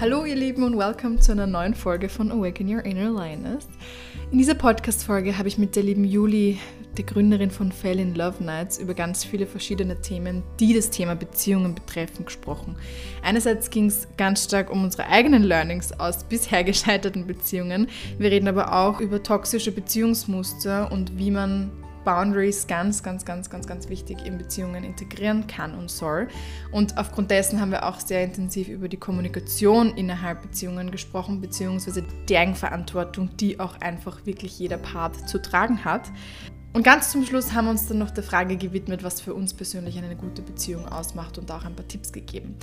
Hallo ihr Lieben und welcome zu einer neuen Folge von Awaken Your Inner Lioness. In dieser Podcast-Folge habe ich mit der lieben Juli, der Gründerin von Fell in Love Nights, über ganz viele verschiedene Themen, die das Thema Beziehungen betreffen, gesprochen. Einerseits ging es ganz stark um unsere eigenen Learnings aus bisher gescheiterten Beziehungen. Wir reden aber auch über toxische Beziehungsmuster und wie man Boundaries ganz, ganz, ganz, ganz, ganz wichtig in Beziehungen integrieren kann und soll. Und aufgrund dessen haben wir auch sehr intensiv über die Kommunikation innerhalb Beziehungen gesprochen, beziehungsweise die Eigenverantwortung, die auch einfach wirklich jeder Part zu tragen hat. Und ganz zum Schluss haben wir uns dann noch der Frage gewidmet, was für uns persönlich eine gute Beziehung ausmacht und auch ein paar Tipps gegeben.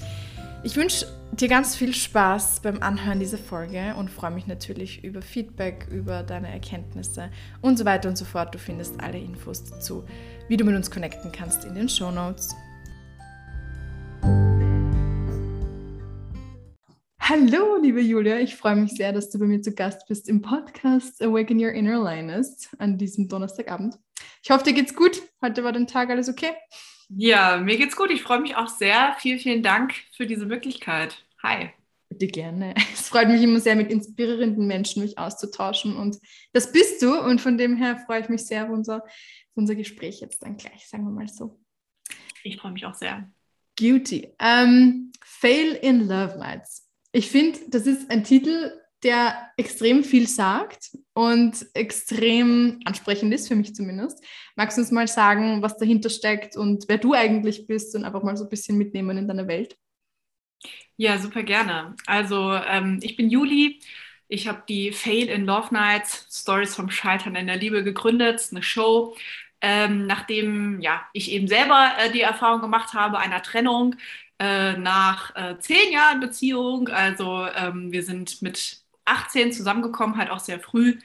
Ich wünsche dir ganz viel Spaß beim Anhören dieser Folge und freue mich natürlich über Feedback, über deine Erkenntnisse und so weiter und so fort. Du findest alle Infos dazu, wie du mit uns connecten kannst in den Show Notes. Hallo, liebe Julia, ich freue mich sehr, dass du bei mir zu Gast bist im Podcast Awaken Your Inner Lioness an diesem Donnerstagabend. Ich hoffe, dir geht's gut. Heute war dein Tag alles okay? Ja, mir geht's gut. Ich freue mich auch sehr. Vielen, vielen Dank für diese Möglichkeit. Hi. Bitte gerne. Es freut mich immer sehr, mit inspirierenden Menschen mich auszutauschen. Und das bist du. Und von dem her freue ich mich sehr auf unser, auf unser Gespräch jetzt dann gleich, sagen wir mal so. Ich freue mich auch sehr. Beauty. Um, ähm, Fail in Love Nights. Ich finde, das ist ein Titel, der extrem viel sagt und extrem ansprechend ist, für mich zumindest. Magst du uns mal sagen, was dahinter steckt und wer du eigentlich bist und einfach mal so ein bisschen mitnehmen in deiner Welt? Ja, super gerne. Also ähm, ich bin Juli. Ich habe die Fail in Love Nights, Stories vom Scheitern in der Liebe gegründet, eine Show, ähm, nachdem ja, ich eben selber äh, die Erfahrung gemacht habe einer Trennung äh, nach äh, zehn Jahren Beziehung. Also ähm, wir sind mit 18 zusammengekommen, halt auch sehr früh.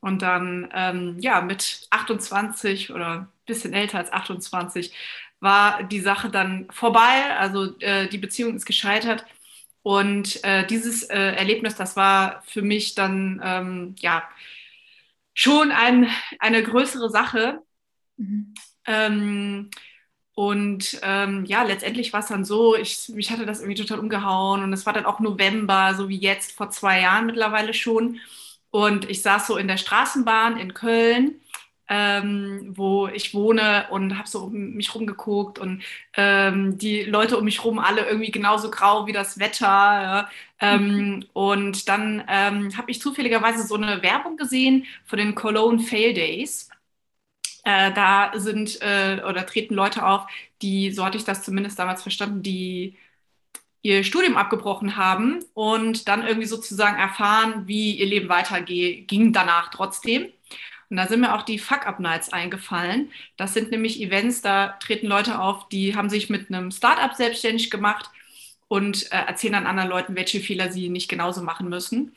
Und dann, ähm, ja, mit 28 oder ein bisschen älter als 28 war die Sache dann vorbei. Also äh, die Beziehung ist gescheitert. Und äh, dieses äh, Erlebnis, das war für mich dann, ähm, ja, schon ein, eine größere Sache. Mhm. Ähm, und ähm, ja, letztendlich war es dann so, ich, mich hatte das irgendwie total umgehauen und es war dann auch November, so wie jetzt, vor zwei Jahren mittlerweile schon. Und ich saß so in der Straßenbahn in Köln, ähm, wo ich wohne und habe so um mich rumgeguckt und ähm, die Leute um mich rum alle irgendwie genauso grau wie das Wetter. Ja. Ähm. Und dann ähm, habe ich zufälligerweise so eine Werbung gesehen von den Cologne Fail Days. Äh, da sind äh, oder treten Leute auf, die, so hatte ich das zumindest damals verstanden, die ihr Studium abgebrochen haben und dann irgendwie sozusagen erfahren, wie ihr Leben weiterging danach trotzdem. Und da sind mir auch die Fuck-Up-Nights eingefallen. Das sind nämlich Events, da treten Leute auf, die haben sich mit einem Startup selbstständig gemacht und äh, erzählen dann anderen Leuten, welche Fehler sie nicht genauso machen müssen.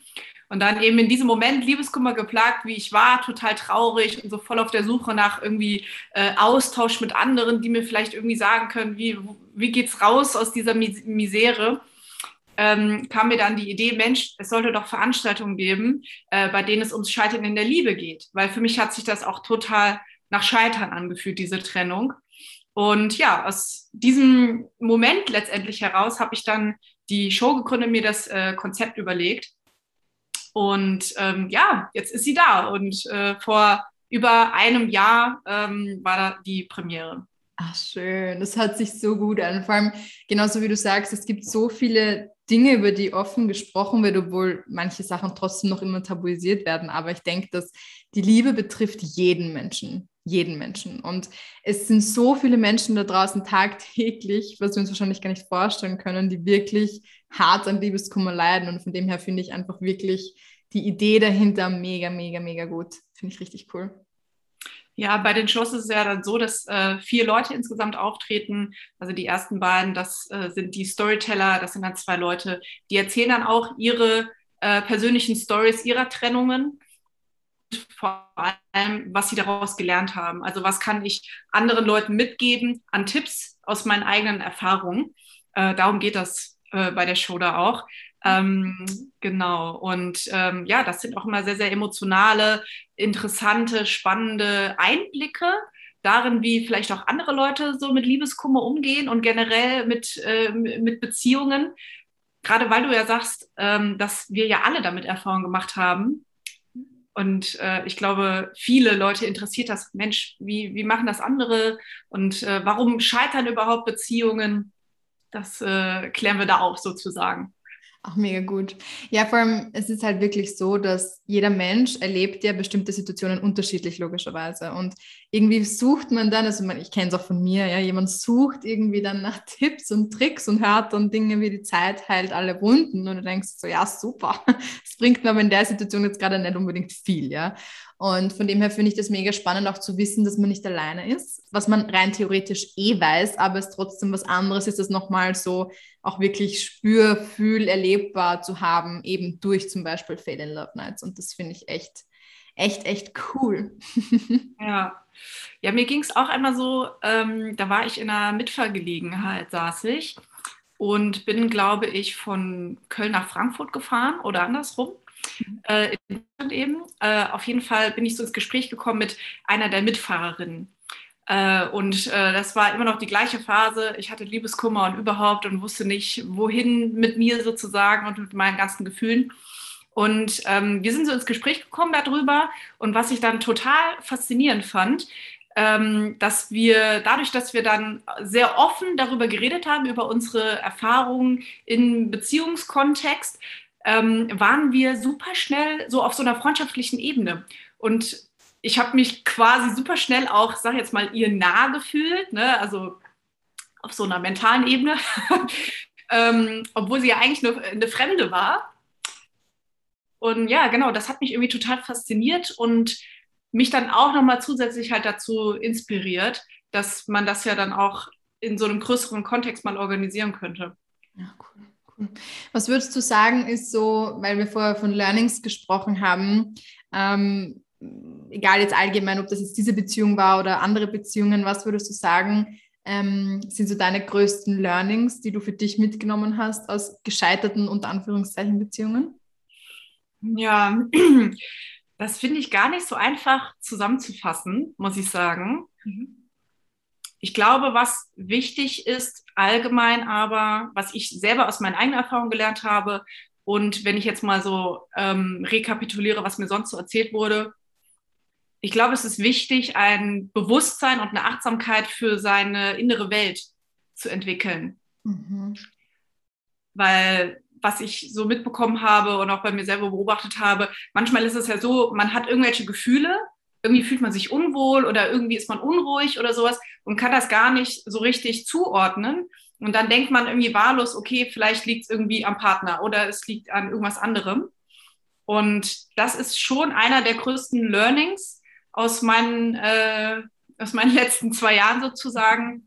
Und dann eben in diesem Moment Liebeskummer geplagt, wie ich war, total traurig und so voll auf der Suche nach irgendwie äh, Austausch mit anderen, die mir vielleicht irgendwie sagen können, wie, wie geht's raus aus dieser Misere. Ähm, kam mir dann die Idee, Mensch, es sollte doch Veranstaltungen geben, äh, bei denen es ums Scheitern in der Liebe geht. Weil für mich hat sich das auch total nach Scheitern angefühlt, diese Trennung. Und ja, aus diesem Moment letztendlich heraus habe ich dann die Show gegründet, mir das äh, Konzept überlegt und ähm, ja, jetzt ist sie da. Und äh, vor über einem Jahr ähm, war da die Premiere. Ach, schön. Das hört sich so gut an. Vor allem, genauso wie du sagst, es gibt so viele Dinge, über die offen gesprochen wird, obwohl manche Sachen trotzdem noch immer tabuisiert werden. Aber ich denke, dass die Liebe betrifft jeden Menschen. Jeden Menschen. Und es sind so viele Menschen da draußen tagtäglich, was wir uns wahrscheinlich gar nicht vorstellen können, die wirklich hart an Liebeskummer leiden. Und von dem her finde ich einfach wirklich die Idee dahinter mega, mega, mega gut. Finde ich richtig cool. Ja, bei den Shows ist es ja dann so, dass äh, vier Leute insgesamt auftreten. Also die ersten beiden, das äh, sind die Storyteller, das sind dann zwei Leute, die erzählen dann auch ihre äh, persönlichen Stories ihrer Trennungen. Vor allem, was sie daraus gelernt haben. Also was kann ich anderen Leuten mitgeben an Tipps aus meinen eigenen Erfahrungen. Äh, darum geht das äh, bei der Show da auch. Ähm, genau. Und ähm, ja, das sind auch immer sehr, sehr emotionale, interessante, spannende Einblicke darin, wie vielleicht auch andere Leute so mit Liebeskummer umgehen und generell mit, äh, mit Beziehungen. gerade weil du ja sagst, ähm, dass wir ja alle damit Erfahrung gemacht haben. Und äh, ich glaube, viele Leute interessiert das, Mensch, wie, wie machen das andere und äh, warum scheitern überhaupt Beziehungen? Das äh, klären wir da auch sozusagen. Auch mega gut. Ja, vor allem, es ist halt wirklich so, dass jeder Mensch erlebt ja bestimmte Situationen unterschiedlich, logischerweise. Und irgendwie sucht man dann, also ich kenne es auch von mir, ja, jemand sucht irgendwie dann nach Tipps und Tricks und hört dann Dinge wie die Zeit heilt alle Wunden. Und du denkst so, ja, super. Es bringt mir aber in der Situation jetzt gerade nicht unbedingt viel, ja. Und von dem her finde ich das mega spannend, auch zu wissen, dass man nicht alleine ist, was man rein theoretisch eh weiß, aber es trotzdem was anderes ist, das nochmal so auch wirklich spür, fühl, erlebbar zu haben, eben durch zum Beispiel Fail in Love Nights. Und das finde ich echt, echt, echt cool. ja. Ja, mir ging es auch einmal so, ähm, da war ich in einer Mitfahrgelegenheit, saß ich und bin, glaube ich, von Köln nach Frankfurt gefahren oder andersrum äh, in Deutschland eben. Äh, auf jeden Fall bin ich so ins Gespräch gekommen mit einer der Mitfahrerinnen. Äh, und äh, das war immer noch die gleiche Phase. Ich hatte Liebeskummer und überhaupt und wusste nicht, wohin mit mir sozusagen und mit meinen ganzen Gefühlen. Und ähm, wir sind so ins Gespräch gekommen darüber. Und was ich dann total faszinierend fand, ähm, dass wir dadurch, dass wir dann sehr offen darüber geredet haben, über unsere Erfahrungen im Beziehungskontext, ähm, waren wir super schnell so auf so einer freundschaftlichen Ebene. Und ich habe mich quasi super schnell auch, sag jetzt mal, ihr nah gefühlt, ne? also auf so einer mentalen Ebene, ähm, obwohl sie ja eigentlich nur eine Fremde war. Und ja, genau, das hat mich irgendwie total fasziniert und mich dann auch nochmal zusätzlich halt dazu inspiriert, dass man das ja dann auch in so einem größeren Kontext mal organisieren könnte. Ja, cool. Was würdest du sagen, ist so, weil wir vorher von Learnings gesprochen haben, ähm, egal jetzt allgemein, ob das jetzt diese Beziehung war oder andere Beziehungen, was würdest du sagen, ähm, sind so deine größten Learnings, die du für dich mitgenommen hast aus gescheiterten unter Anführungszeichen Beziehungen? Ja, das finde ich gar nicht so einfach zusammenzufassen, muss ich sagen. Mhm. Ich glaube, was wichtig ist, allgemein aber, was ich selber aus meinen eigenen Erfahrungen gelernt habe, und wenn ich jetzt mal so ähm, rekapituliere, was mir sonst so erzählt wurde, ich glaube, es ist wichtig, ein Bewusstsein und eine Achtsamkeit für seine innere Welt zu entwickeln. Mhm. Weil was ich so mitbekommen habe und auch bei mir selber beobachtet habe, manchmal ist es ja so, man hat irgendwelche Gefühle irgendwie fühlt man sich unwohl oder irgendwie ist man unruhig oder sowas und kann das gar nicht so richtig zuordnen. Und dann denkt man irgendwie wahllos, okay, vielleicht liegt es irgendwie am Partner oder es liegt an irgendwas anderem. Und das ist schon einer der größten Learnings aus meinen, äh, aus meinen letzten zwei Jahren sozusagen,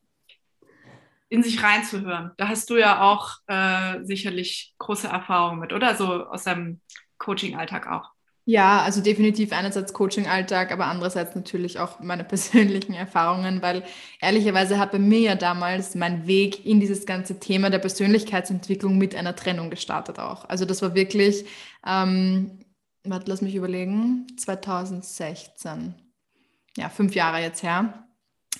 in sich reinzuhören. Da hast du ja auch äh, sicherlich große Erfahrungen mit, oder? So aus deinem Coaching-Alltag auch. Ja, also definitiv einerseits Coaching-Alltag, aber andererseits natürlich auch meine persönlichen Erfahrungen, weil ehrlicherweise hat bei mir ja damals mein Weg in dieses ganze Thema der Persönlichkeitsentwicklung mit einer Trennung gestartet auch. Also das war wirklich, ähm, warte, lass mich überlegen, 2016, ja, fünf Jahre jetzt her.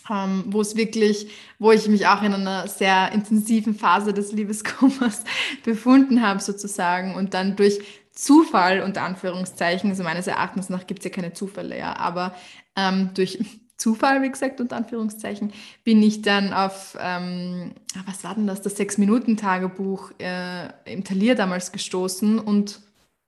Ähm, wo es wirklich, wo ich mich auch in einer sehr intensiven Phase des Liebeskummers befunden habe sozusagen. Und dann durch Zufall, unter Anführungszeichen, also meines Erachtens nach gibt es ja keine Zufälle, ja, aber ähm, durch Zufall, wie gesagt, unter Anführungszeichen, bin ich dann auf, ähm, ah, was war denn das, das Sechs-Minuten-Tagebuch äh, im Talier damals gestoßen und,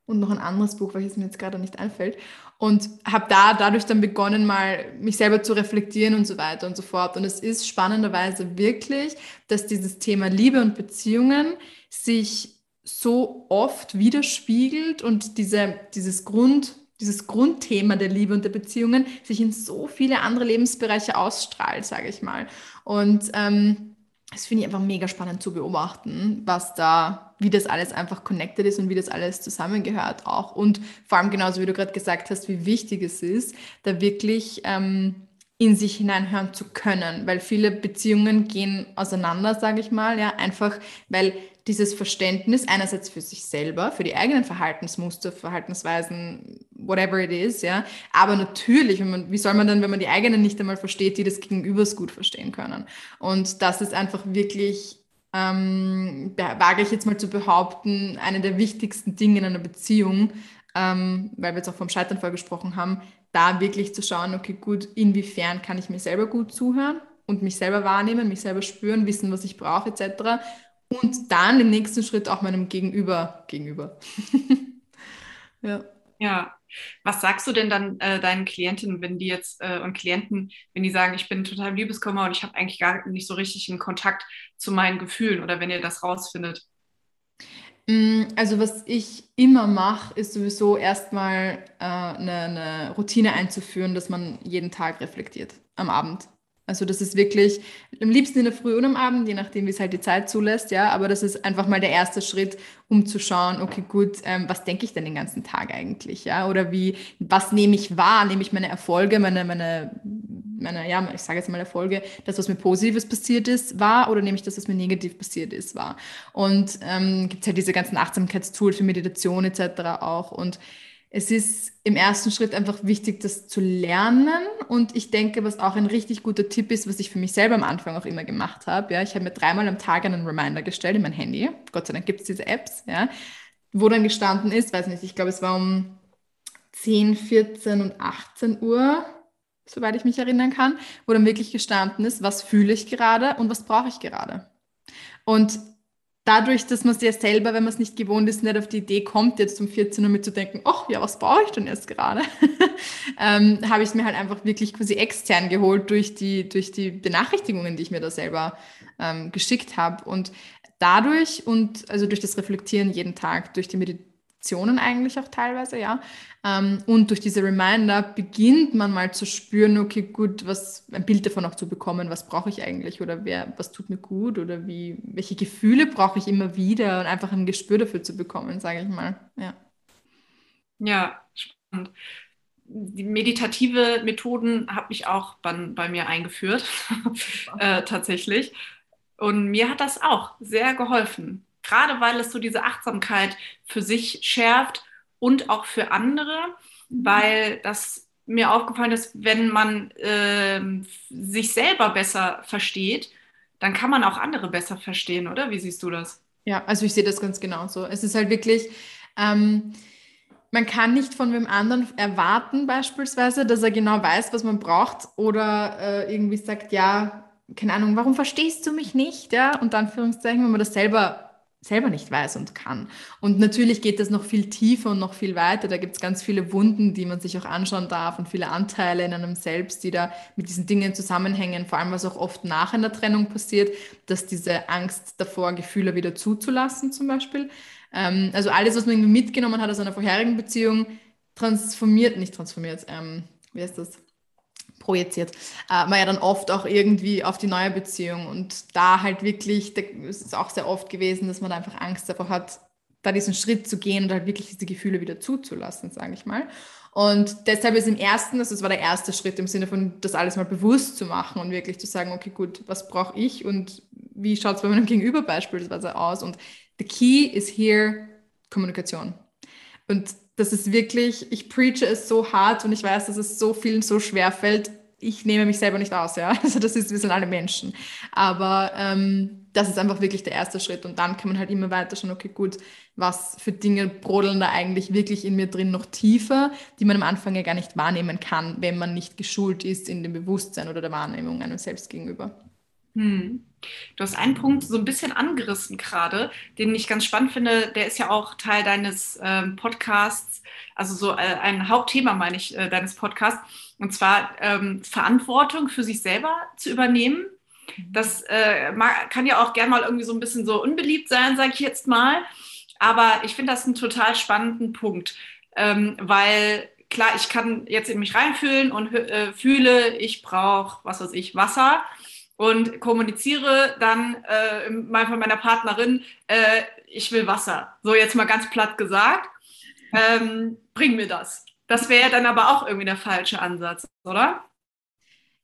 und noch ein anderes Buch, welches mir jetzt gerade nicht einfällt. Und habe da dadurch dann begonnen, mal mich selber zu reflektieren und so weiter und so fort. Und es ist spannenderweise wirklich, dass dieses Thema Liebe und Beziehungen sich so oft widerspiegelt und diese, dieses, Grund, dieses Grundthema der Liebe und der Beziehungen sich in so viele andere Lebensbereiche ausstrahlt, sage ich mal. Und ähm, das finde ich einfach mega spannend zu beobachten, was da, wie das alles einfach connected ist und wie das alles zusammengehört auch. Und vor allem genauso, wie du gerade gesagt hast, wie wichtig es ist, da wirklich ähm, in sich hineinhören zu können, weil viele Beziehungen gehen auseinander, sage ich mal, ja, einfach weil dieses Verständnis einerseits für sich selber, für die eigenen Verhaltensmuster, Verhaltensweisen, whatever it is, ja, aber natürlich, man, wie soll man dann, wenn man die eigenen nicht einmal versteht, die das Gegenübers gut verstehen können? Und das ist einfach wirklich ähm, wage ich jetzt mal zu behaupten, eine der wichtigsten Dinge in einer Beziehung, ähm, weil wir jetzt auch vom Scheitern vorgesprochen haben, da wirklich zu schauen, okay, gut, inwiefern kann ich mir selber gut zuhören und mich selber wahrnehmen, mich selber spüren, wissen, was ich brauche, etc. Und dann im nächsten Schritt auch meinem Gegenüber gegenüber. ja. Ja. Was sagst du denn dann äh, deinen Klientinnen, wenn die jetzt äh, und Klienten, wenn die sagen, ich bin total im Liebeskummer und ich habe eigentlich gar nicht so richtig einen Kontakt zu meinen Gefühlen oder wenn ihr das rausfindet? Mm, also was ich immer mache, ist sowieso erstmal äh, eine, eine Routine einzuführen, dass man jeden Tag reflektiert am Abend. Also das ist wirklich am liebsten in der Früh und am Abend, je nachdem, wie es halt die Zeit zulässt, ja. Aber das ist einfach mal der erste Schritt, um zu schauen, okay, gut, ähm, was denke ich denn den ganzen Tag eigentlich, ja? Oder wie, was nehme ich wahr? Nehme ich meine Erfolge, meine, meine, meine, ja, ich sage jetzt mal Erfolge, das, was mir Positives passiert ist, wahr, oder nehme ich das, was mir negativ passiert ist, wahr? Und ähm, gibt es halt diese ganzen Achtsamkeitstools für Meditation etc. auch. Und es ist im ersten Schritt einfach wichtig, das zu lernen. Und ich denke, was auch ein richtig guter Tipp ist, was ich für mich selber am Anfang auch immer gemacht habe, ja, ich habe mir dreimal am Tag einen Reminder gestellt in mein Handy. Gott sei Dank gibt es diese Apps, ja, wo dann gestanden ist, weiß nicht, ich glaube, es war um 10, 14 und 18 Uhr, soweit ich mich erinnern kann, wo dann wirklich gestanden ist, was fühle ich gerade und was brauche ich gerade. Und dadurch, dass man es ja selber, wenn man es nicht gewohnt ist, nicht auf die Idee kommt, jetzt um 14 Uhr mitzudenken, ach ja, was brauche ich denn jetzt gerade? ähm, habe ich es mir halt einfach wirklich quasi extern geholt durch die, durch die Benachrichtigungen, die ich mir da selber ähm, geschickt habe. Und dadurch und also durch das Reflektieren jeden Tag, durch die Meditation, Aktionen eigentlich auch teilweise, ja. Ähm, und durch diese Reminder beginnt man mal zu spüren, okay, gut, was, ein Bild davon auch zu bekommen, was brauche ich eigentlich oder wer, was tut mir gut oder wie, welche Gefühle brauche ich immer wieder und einfach ein Gespür dafür zu bekommen, sage ich mal, ja. Ja, spannend. Die meditative Methoden habe ich auch bei, bei mir eingeführt, äh, tatsächlich. Und mir hat das auch sehr geholfen gerade weil es so diese Achtsamkeit für sich schärft und auch für andere, mhm. weil das mir aufgefallen ist, wenn man äh, sich selber besser versteht, dann kann man auch andere besser verstehen, oder? Wie siehst du das? Ja, also ich sehe das ganz genauso. Es ist halt wirklich, ähm, man kann nicht von wem anderen erwarten, beispielsweise, dass er genau weiß, was man braucht oder äh, irgendwie sagt, ja, keine Ahnung, warum verstehst du mich nicht? Ja, und dann Anführungszeichen, wenn man das selber selber nicht weiß und kann. Und natürlich geht das noch viel tiefer und noch viel weiter. Da gibt es ganz viele Wunden, die man sich auch anschauen darf und viele Anteile in einem selbst, die da mit diesen Dingen zusammenhängen. Vor allem, was auch oft nach einer Trennung passiert, dass diese Angst davor, Gefühle wieder zuzulassen zum Beispiel. Ähm, also alles, was man irgendwie mitgenommen hat aus einer vorherigen Beziehung, transformiert, nicht transformiert, ähm, wie heißt das? Projiziert, äh, man ja dann oft auch irgendwie auf die neue Beziehung. Und da halt wirklich, da ist es auch sehr oft gewesen, dass man da einfach Angst davor hat, da diesen Schritt zu gehen und halt wirklich diese Gefühle wieder zuzulassen, sage ich mal. Und deshalb ist im ersten, also das war der erste Schritt im Sinne von, das alles mal bewusst zu machen und wirklich zu sagen, okay, gut, was brauche ich und wie schaut es bei meinem Gegenüber beispielsweise aus? Und the key is here Kommunikation. Und das ist wirklich, ich preache es so hart und ich weiß, dass es so vielen so schwer fällt. Ich nehme mich selber nicht aus, ja. Also das ist, wir sind alle Menschen. Aber ähm, das ist einfach wirklich der erste Schritt. Und dann kann man halt immer weiter schauen, okay, gut, was für Dinge brodeln da eigentlich wirklich in mir drin noch tiefer, die man am Anfang ja gar nicht wahrnehmen kann, wenn man nicht geschult ist in dem Bewusstsein oder der Wahrnehmung einem selbst gegenüber. Hm. Du hast einen Punkt so ein bisschen angerissen gerade, den ich ganz spannend finde. Der ist ja auch Teil deines ähm, Podcasts, also so äh, ein Hauptthema, meine ich, äh, deines Podcasts. Und zwar ähm, Verantwortung für sich selber zu übernehmen. Das äh, kann ja auch gern mal irgendwie so ein bisschen so unbeliebt sein, sage ich jetzt mal. Aber ich finde das einen total spannenden Punkt, ähm, weil klar, ich kann jetzt in mich reinfühlen und äh, fühle, ich brauche, was weiß ich, Wasser und kommuniziere dann äh, im Fall meiner Partnerin, äh, ich will Wasser. So jetzt mal ganz platt gesagt, ähm, bring mir das. Das wäre dann aber auch irgendwie der falsche Ansatz, oder?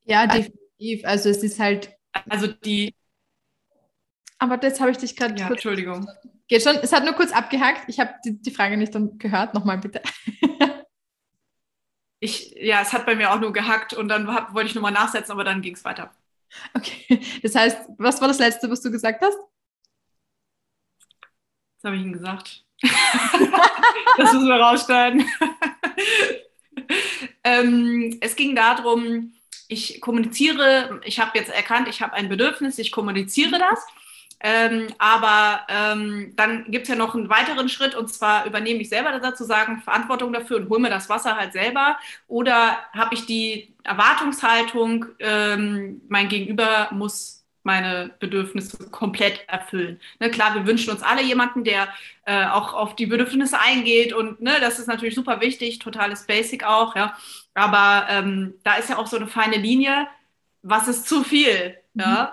Ja, definitiv. Also es ist halt. Also die. Aber das habe ich dich gerade. Ja, Entschuldigung. Geht schon. Es hat nur kurz abgehakt. Ich habe die, die Frage nicht dann gehört. Nochmal bitte. ich, ja, es hat bei mir auch nur gehackt und dann hab, wollte ich nochmal nachsetzen, aber dann ging es weiter. Okay, das heißt, was war das Letzte, was du gesagt hast? Das habe ich ihm gesagt? das müssen wir rausschneiden. ähm, es ging darum, ich kommuniziere, ich habe jetzt erkannt, ich habe ein Bedürfnis, ich kommuniziere das ähm, aber ähm, dann gibt es ja noch einen weiteren Schritt und zwar übernehme ich selber dazu sagen, Verantwortung dafür und hole mir das Wasser halt selber. Oder habe ich die Erwartungshaltung, ähm, mein Gegenüber muss meine Bedürfnisse komplett erfüllen. Ne, klar, wir wünschen uns alle jemanden, der äh, auch auf die Bedürfnisse eingeht und ne, das ist natürlich super wichtig, totales Basic auch, ja. Aber ähm, da ist ja auch so eine feine Linie, was ist zu viel, mhm.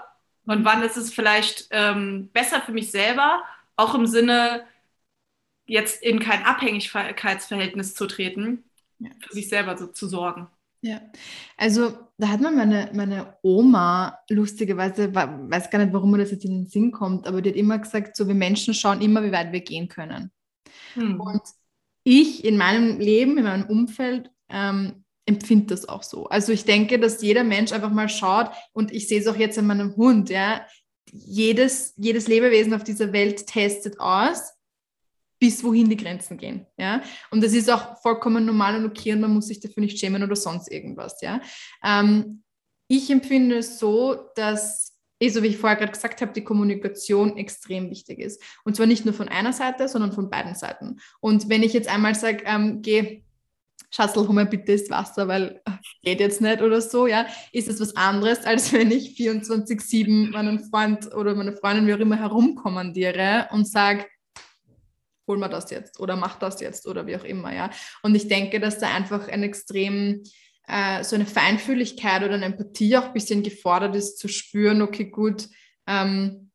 Und wann ist es vielleicht ähm, besser für mich selber, auch im Sinne, jetzt in kein Abhängigkeitsverhältnis zu treten, ja. für sich selber so zu sorgen. Ja, also da hat man meine, meine Oma, lustigerweise, weiß gar nicht, warum mir das jetzt in den Sinn kommt, aber die hat immer gesagt, so wir Menschen schauen immer, wie weit wir gehen können. Hm. Und ich in meinem Leben, in meinem Umfeld, ähm, empfinde das auch so. Also ich denke, dass jeder Mensch einfach mal schaut und ich sehe es auch jetzt an meinem Hund, ja, jedes, jedes Lebewesen auf dieser Welt testet aus, bis wohin die Grenzen gehen. Ja? Und das ist auch vollkommen normal und okay und man muss sich dafür nicht schämen oder sonst irgendwas. Ja? Ähm, ich empfinde es so, dass, eh, so wie ich vorher gerade gesagt habe, die Kommunikation extrem wichtig ist. Und zwar nicht nur von einer Seite, sondern von beiden Seiten. Und wenn ich jetzt einmal sage, ähm, geh, Schatzel, hol mir bitte das Wasser, weil äh, geht jetzt nicht oder so, ja, ist es was anderes, als wenn ich 24-7 meinen Freund oder meine Freundin, wie auch immer, herumkommandiere und sage, hol mir das jetzt oder mach das jetzt oder wie auch immer, ja. Und ich denke, dass da einfach ein extrem äh, so eine Feinfühligkeit oder eine Empathie auch ein bisschen gefordert ist, zu spüren, okay, gut, ähm,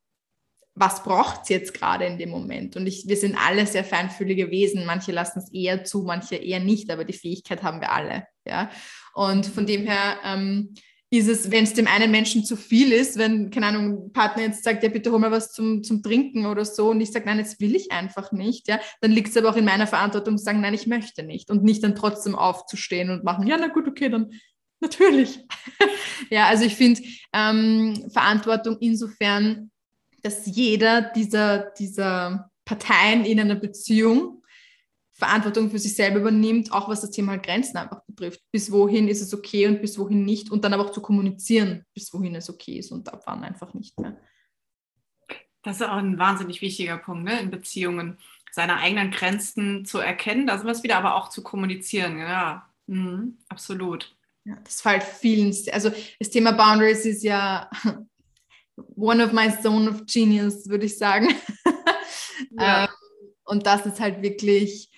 was braucht es jetzt gerade in dem Moment? Und ich, wir sind alle sehr feinfühlige Wesen. Manche lassen es eher zu, manche eher nicht, aber die Fähigkeit haben wir alle. Ja? Und von dem her ähm, ist es, wenn es dem einen Menschen zu viel ist, wenn, keine Ahnung, ein Partner jetzt sagt, ja, bitte hol mal was zum, zum Trinken oder so und ich sage, nein, das will ich einfach nicht, ja, dann liegt es aber auch in meiner Verantwortung zu sagen, nein, ich möchte nicht und nicht dann trotzdem aufzustehen und machen, ja, na gut, okay, dann natürlich. ja, also ich finde ähm, Verantwortung insofern, dass jeder dieser, dieser Parteien in einer Beziehung Verantwortung für sich selber übernimmt, auch was das Thema halt Grenzen einfach betrifft. Bis wohin ist es okay und bis wohin nicht und dann aber auch zu kommunizieren, bis wohin es okay ist und ab wann einfach nicht mehr. Das ist auch ein wahnsinnig wichtiger Punkt ne, in Beziehungen, seine eigenen Grenzen zu erkennen, da sind wir es wieder, aber auch zu kommunizieren. Ja, mhm, absolut. Ja, das fällt vielen, also das Thema Boundaries ist ja one of my zone of genius, würde ich sagen. Ja. ähm, und das ist halt wirklich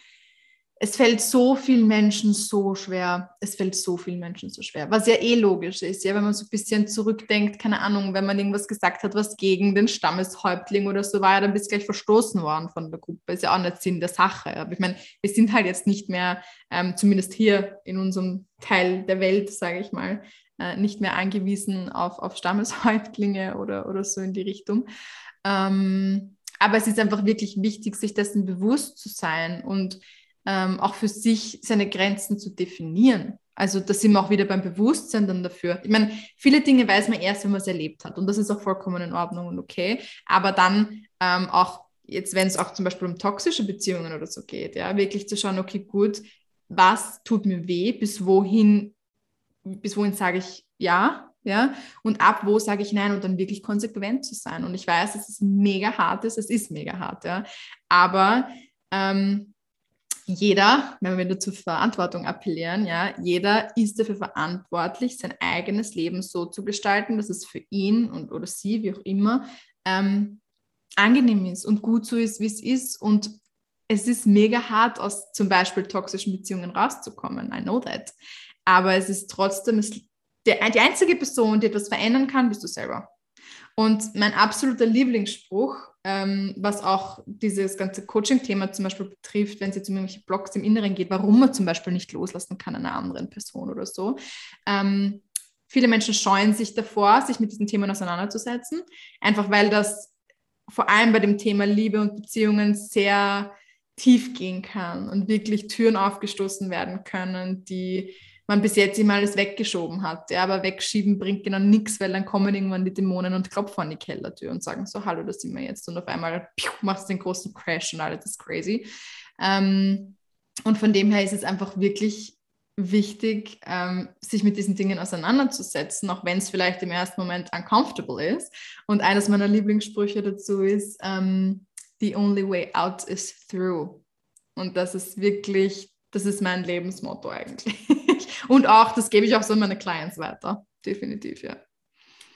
es fällt so vielen Menschen so schwer. Es fällt so vielen Menschen so schwer. Was ja eh logisch ist, ja, wenn man so ein bisschen zurückdenkt, keine Ahnung, wenn man irgendwas gesagt hat, was gegen den Stammeshäuptling oder so war, ja, dann bist du gleich verstoßen worden von der Gruppe. Ist ja auch nicht Sinn der Sache. Aber ich meine, wir sind halt jetzt nicht mehr, ähm, zumindest hier in unserem Teil der Welt, sage ich mal, äh, nicht mehr angewiesen auf, auf Stammeshäuptlinge oder, oder so in die Richtung. Ähm, aber es ist einfach wirklich wichtig, sich dessen bewusst zu sein und ähm, auch für sich seine Grenzen zu definieren. Also da sind wir auch wieder beim Bewusstsein dann dafür. Ich meine, viele Dinge weiß man erst, wenn man es erlebt hat. Und das ist auch vollkommen in Ordnung und okay. Aber dann ähm, auch jetzt, wenn es auch zum Beispiel um toxische Beziehungen oder so geht, ja, wirklich zu schauen, okay, gut, was tut mir weh, bis wohin, bis wohin sage ich ja, ja, und ab wo sage ich nein und dann wirklich konsequent zu sein. Und ich weiß, dass es mega hart ist, es ist mega hart, ja, aber ähm, jeder, wenn wir zur Verantwortung appellieren, ja, jeder ist dafür verantwortlich, sein eigenes Leben so zu gestalten, dass es für ihn und oder sie, wie auch immer, ähm, angenehm ist und gut so ist, wie es ist. Und es ist mega hart, aus zum Beispiel toxischen Beziehungen rauszukommen. I know that. Aber es ist trotzdem, es, der, die einzige Person, die etwas verändern kann, bist du selber. Und mein absoluter Lieblingsspruch, ähm, was auch dieses ganze Coaching-Thema zum Beispiel betrifft, wenn es jetzt um irgendwelche Blogs im Inneren geht, warum man zum Beispiel nicht loslassen kann einer anderen Person oder so. Ähm, viele Menschen scheuen sich davor, sich mit diesen Themen auseinanderzusetzen, einfach weil das vor allem bei dem Thema Liebe und Beziehungen sehr tief gehen kann und wirklich Türen aufgestoßen werden können, die man bis jetzt immer alles weggeschoben hat. Ja, aber wegschieben bringt genau nichts, weil dann kommen irgendwann die Dämonen und klopfen an die Kellertür und sagen so, hallo, da sind wir jetzt. Und auf einmal piu, machst du den großen Crash und alles ist crazy. Ähm, und von dem her ist es einfach wirklich wichtig, ähm, sich mit diesen Dingen auseinanderzusetzen, auch wenn es vielleicht im ersten Moment uncomfortable ist. Und eines meiner Lieblingssprüche dazu ist, ähm, the only way out is through. Und das ist wirklich, das ist mein Lebensmotto eigentlich. Und auch, das gebe ich auch so an meine Clients weiter. Definitiv, ja.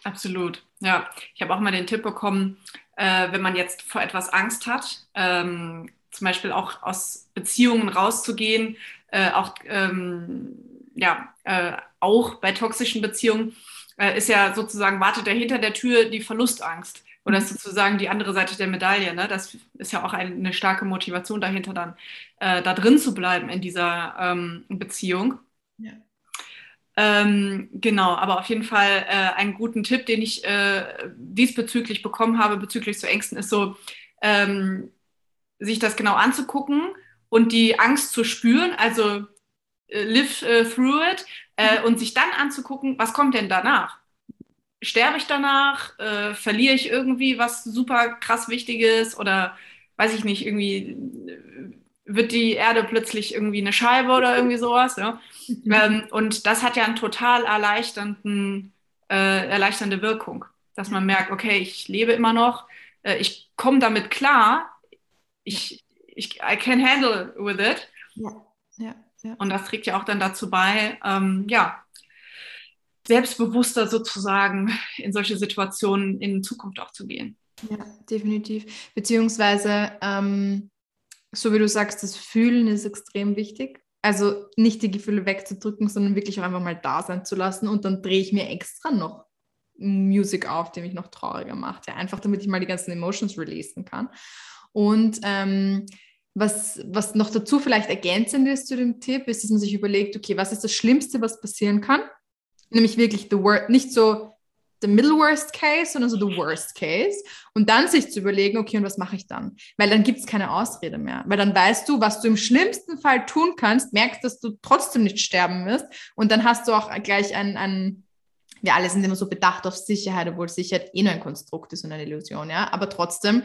Absolut, ja. Ich habe auch mal den Tipp bekommen, äh, wenn man jetzt vor etwas Angst hat, ähm, zum Beispiel auch aus Beziehungen rauszugehen, äh, auch, ähm, ja, äh, auch bei toxischen Beziehungen, äh, ist ja sozusagen, wartet ja hinter der Tür die Verlustangst. Oder ist mhm. sozusagen die andere Seite der Medaille. Ne? Das ist ja auch eine, starke Motivation dahinter, dann äh, da drin zu bleiben in dieser ähm, Beziehung. Ja. Ähm, genau, aber auf jeden Fall äh, einen guten Tipp, den ich äh, diesbezüglich bekommen habe, bezüglich zu Ängsten, ist so, ähm, sich das genau anzugucken und die Angst zu spüren, also äh, live äh, through it äh, mhm. und sich dann anzugucken, was kommt denn danach? Sterbe ich danach? Äh, verliere ich irgendwie was super krass Wichtiges oder weiß ich nicht, irgendwie wird die Erde plötzlich irgendwie eine Scheibe oder irgendwie sowas. Ja? Mhm. Ähm, und das hat ja einen total erleichternden, äh, erleichternde Wirkung, dass man merkt, okay, ich lebe immer noch, ich komme damit klar, ich, ich, I can handle with it. Ja, ja, ja. Und das trägt ja auch dann dazu bei, ähm, ja, selbstbewusster sozusagen in solche Situationen in Zukunft auch zu gehen. Ja, definitiv. Beziehungsweise, ähm, so wie du sagst, das Fühlen ist extrem wichtig. Also nicht die Gefühle wegzudrücken, sondern wirklich auch einfach mal da sein zu lassen. Und dann drehe ich mir extra noch Musik auf, die mich noch trauriger macht. Ja, einfach damit ich mal die ganzen Emotions releasen kann. Und ähm, was, was noch dazu vielleicht ergänzend ist zu dem Tipp, ist, dass man sich überlegt, okay, was ist das Schlimmste, was passieren kann? Nämlich wirklich the worst, nicht so the middle worst case, sondern so the worst case. Und dann sich zu überlegen, okay, und was mache ich dann? Weil dann gibt es keine Ausrede mehr. Weil dann weißt du, was du im schlimmsten Fall tun kannst, merkst, dass du trotzdem nicht sterben wirst. Und dann hast du auch gleich ein, ein wir alle sind immer so bedacht auf Sicherheit, obwohl Sicherheit eh nur ein Konstrukt ist und eine Illusion, ja. Aber trotzdem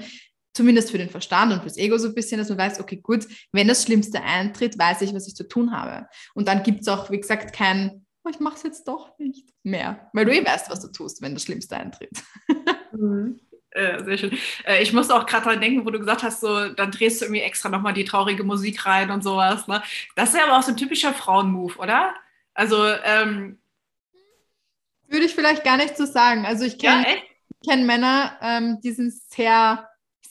zumindest für den Verstand und fürs Ego so ein bisschen, dass man weiß, okay, gut, wenn das Schlimmste eintritt, weiß ich, was ich zu tun habe. Und dann gibt es auch, wie gesagt, kein, oh, ich mache es jetzt doch nicht mehr, weil du eh weißt, was du tust, wenn das Schlimmste eintritt. Mhm. Äh, sehr schön. Äh, ich musste auch gerade dran denken, wo du gesagt hast, so, dann drehst du irgendwie extra nochmal die traurige Musik rein und sowas. Ne? Das ist ja aber auch so ein typischer Frauenmove, oder? Also, ähm, würde ich vielleicht gar nicht so sagen. Also ich kenne ja, kenn Männer, ähm, die sind sehr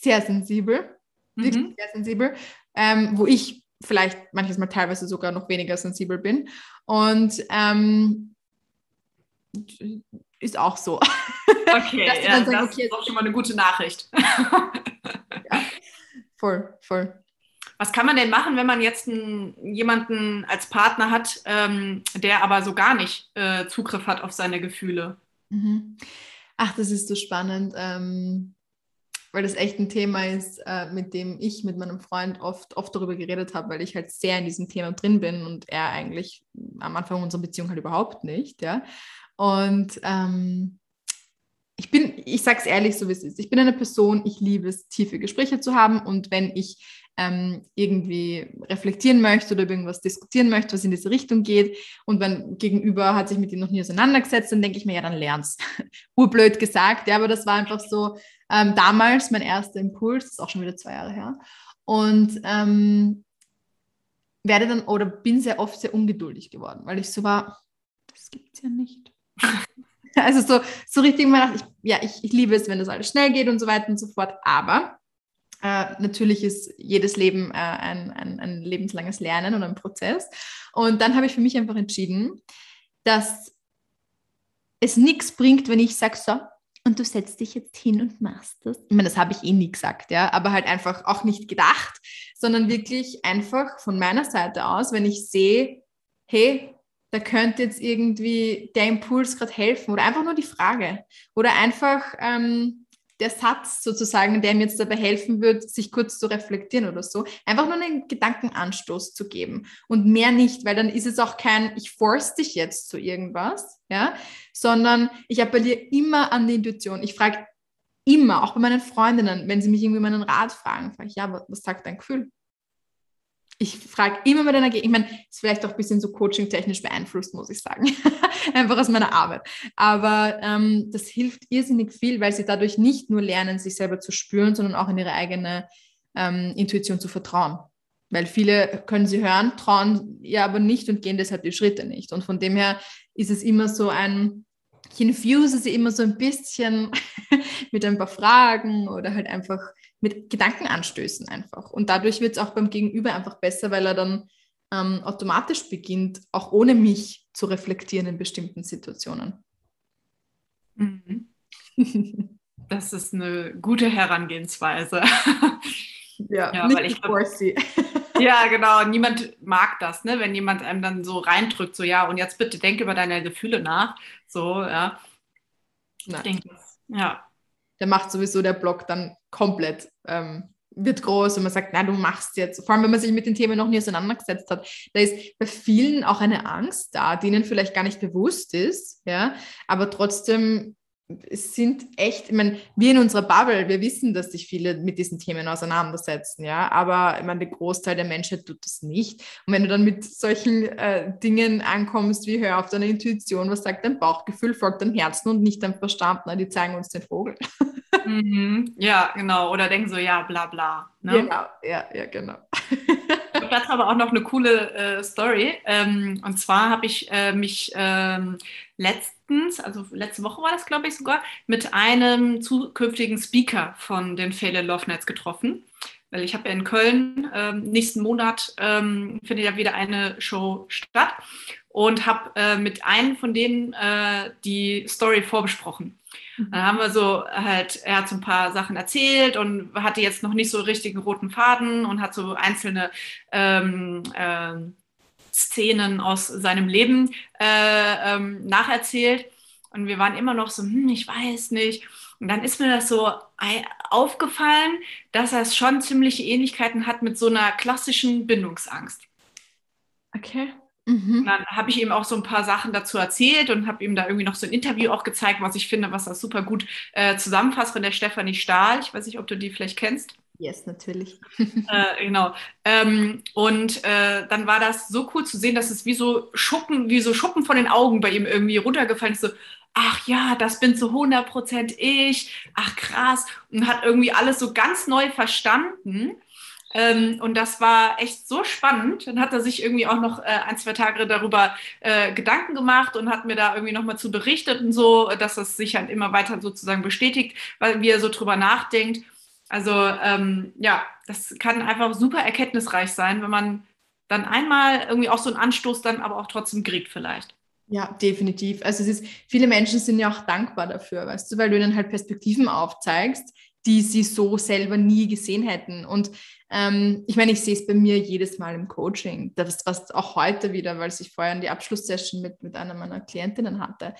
sehr sensibel, mhm. wirklich sehr sensibel, ähm, wo ich vielleicht manches Mal teilweise sogar noch weniger sensibel bin. Und ähm, ist auch so. Okay, ja, sagen, das okay, ist auch schon mal eine gute Nachricht. ja, voll, voll. Was kann man denn machen, wenn man jetzt einen, jemanden als Partner hat, ähm, der aber so gar nicht äh, Zugriff hat auf seine Gefühle? Mhm. Ach, das ist so spannend. Ähm, weil das echt ein Thema ist, äh, mit dem ich mit meinem Freund oft, oft darüber geredet habe, weil ich halt sehr in diesem Thema drin bin und er eigentlich am Anfang unserer Beziehung halt überhaupt nicht, ja. Und ähm, ich bin, ich sage es ehrlich, so wie es ist. Ich bin eine Person, ich liebe es, tiefe Gespräche zu haben und wenn ich ähm, irgendwie reflektieren möchte oder irgendwas diskutieren möchte, was in diese Richtung geht. Und mein Gegenüber hat sich mit ihm noch nie auseinandergesetzt, dann denke ich mir, ja, dann lern's. Urblöd gesagt, ja, aber das war einfach so ähm, damals mein erster Impuls, ist auch schon wieder zwei Jahre her. Und ähm, werde dann oder bin sehr oft sehr ungeduldig geworden, weil ich so war, das gibt es ja nicht. also so, so richtig immer dachte ich, ja, ich, ich liebe es, wenn das alles schnell geht und so weiter und so fort. Aber äh, natürlich ist jedes Leben äh, ein, ein, ein, lebenslanges Lernen und ein Prozess. Und dann habe ich für mich einfach entschieden, dass es nichts bringt, wenn ich sage, so, und du setzt dich jetzt hin und machst das. Ich meine, das habe ich eh nie gesagt, ja, aber halt einfach auch nicht gedacht, sondern wirklich einfach von meiner Seite aus, wenn ich sehe, hey, da könnte jetzt irgendwie der Impuls gerade helfen oder einfach nur die Frage oder einfach ähm, der Satz sozusagen, der mir jetzt dabei helfen wird, sich kurz zu reflektieren oder so, einfach nur einen Gedankenanstoß zu geben und mehr nicht, weil dann ist es auch kein, ich force dich jetzt zu irgendwas, ja, sondern ich appelliere immer an die Intuition. Ich frage immer, auch bei meinen Freundinnen, wenn sie mich irgendwie meinen Rat fragen, frage ich, ja, was sagt dein Gefühl? Ich frage immer mit einer, ich meine, ist vielleicht auch ein bisschen so coaching-technisch beeinflusst, muss ich sagen, einfach aus meiner Arbeit. Aber ähm, das hilft irrsinnig viel, weil sie dadurch nicht nur lernen, sich selber zu spüren, sondern auch in ihre eigene ähm, Intuition zu vertrauen. Weil viele können sie hören, trauen ja aber nicht und gehen deshalb die Schritte nicht. Und von dem her ist es immer so ein, ich infuse sie immer so ein bisschen mit ein paar Fragen oder halt einfach mit Gedankenanstößen einfach. Und dadurch wird es auch beim Gegenüber einfach besser, weil er dann ähm, automatisch beginnt, auch ohne mich zu reflektieren in bestimmten Situationen. Mhm. Das ist eine gute Herangehensweise. Ja, ja weil ich glaub, Ja, genau. Niemand mag das, ne? wenn jemand einem dann so reindrückt, so ja, und jetzt bitte denk über deine Gefühle nach. So, ja. Ich denke, ja. Der macht sowieso der Blog dann komplett, ähm, wird groß und man sagt, na, du machst jetzt, vor allem wenn man sich mit den Themen noch nie auseinandergesetzt hat, da ist bei vielen auch eine Angst da, die ihnen vielleicht gar nicht bewusst ist, ja, aber trotzdem es sind echt, ich meine, wir in unserer Bubble, wir wissen, dass sich viele mit diesen Themen auseinandersetzen, ja, aber ich meine, der Großteil der Menschheit tut das nicht. Und wenn du dann mit solchen äh, Dingen ankommst, wie hör auf deine Intuition, was sagt dein Bauchgefühl, folgt dein Herzen und nicht dein Verstand, na, die zeigen uns den Vogel. Mhm. Ja, genau, oder denken so, ja, bla bla. Ne? Genau, ja, ja, genau. Ich habe aber auch noch eine coole äh, Story. Ähm, und zwar habe ich äh, mich ähm, letztens, also letzte Woche war das, glaube ich, sogar, mit einem zukünftigen Speaker von den Fälle Love Nets getroffen. Weil ich habe ja in Köln ähm, nächsten Monat ähm, findet ja wieder eine Show statt und habe äh, mit einem von denen äh, die Story vorbesprochen. Mhm. Dann haben wir so halt, er hat so ein paar Sachen erzählt und hatte jetzt noch nicht so richtigen roten Faden und hat so einzelne ähm, ähm, Szenen aus seinem Leben äh, ähm, nacherzählt. Und wir waren immer noch so, hm, ich weiß nicht. Und dann ist mir das so aufgefallen, dass er schon ziemliche Ähnlichkeiten hat mit so einer klassischen Bindungsangst. Okay. Mhm. dann habe ich ihm auch so ein paar Sachen dazu erzählt und habe ihm da irgendwie noch so ein Interview auch gezeigt, was ich finde, was das super gut äh, zusammenfasst von der Stefanie Stahl. Ich weiß nicht, ob du die vielleicht kennst. Yes, natürlich. äh, genau. Ähm, und äh, dann war das so cool zu sehen, dass es wie so Schuppen, wie so Schuppen von den Augen bei ihm irgendwie runtergefallen ist. So, ach ja, das bin zu 100% ich. Ach krass. Und hat irgendwie alles so ganz neu verstanden. Ähm, und das war echt so spannend. Dann hat er sich irgendwie auch noch äh, ein, zwei Tage darüber äh, Gedanken gemacht und hat mir da irgendwie nochmal zu berichtet und so, dass das sich halt immer weiter sozusagen bestätigt, weil wie er so drüber nachdenkt. Also ähm, ja, das kann einfach super erkenntnisreich sein, wenn man dann einmal irgendwie auch so einen Anstoß dann aber auch trotzdem kriegt vielleicht. Ja, definitiv. Also es ist, viele Menschen sind ja auch dankbar dafür, weißt du, weil du ihnen halt Perspektiven aufzeigst, die sie so selber nie gesehen hätten. Und ähm, ich meine, ich sehe es bei mir jedes Mal im Coaching. Das was auch heute wieder, weil ich vorher in die Abschlusssession mit, mit einer meiner Klientinnen hatte.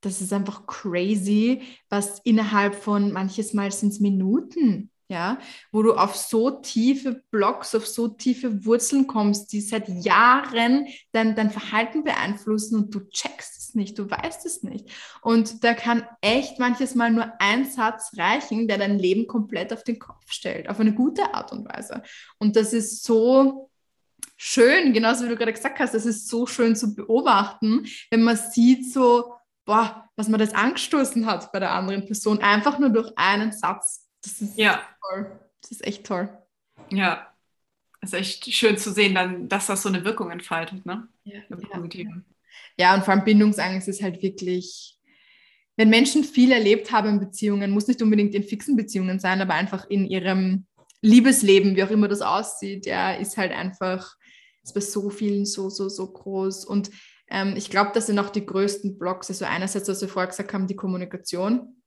Das ist einfach crazy, was innerhalb von manches Mal sind es Minuten, ja, wo du auf so tiefe Blocks, auf so tiefe Wurzeln kommst, die seit Jahren dein, dein Verhalten beeinflussen und du checkst nicht, du weißt es nicht. Und da kann echt manches Mal nur ein Satz reichen, der dein Leben komplett auf den Kopf stellt, auf eine gute Art und Weise. Und das ist so schön, genauso wie du gerade gesagt hast, das ist so schön zu beobachten, wenn man sieht so, boah, was man das angestoßen hat bei der anderen Person, einfach nur durch einen Satz das ist ja. toll. Das ist echt toll. Ja, es ist echt schön zu sehen, dann, dass das so eine Wirkung entfaltet, ne? Ja, ja. Ja, und vor allem Bindungsangst ist halt wirklich, wenn Menschen viel erlebt haben in Beziehungen, muss nicht unbedingt in fixen Beziehungen sein, aber einfach in ihrem Liebesleben, wie auch immer das aussieht, ja, ist halt einfach, ist bei so vielen so, so, so groß. Und ähm, ich glaube, das sind auch die größten Blocks. Also einerseits, was wir vorher gesagt haben, die Kommunikation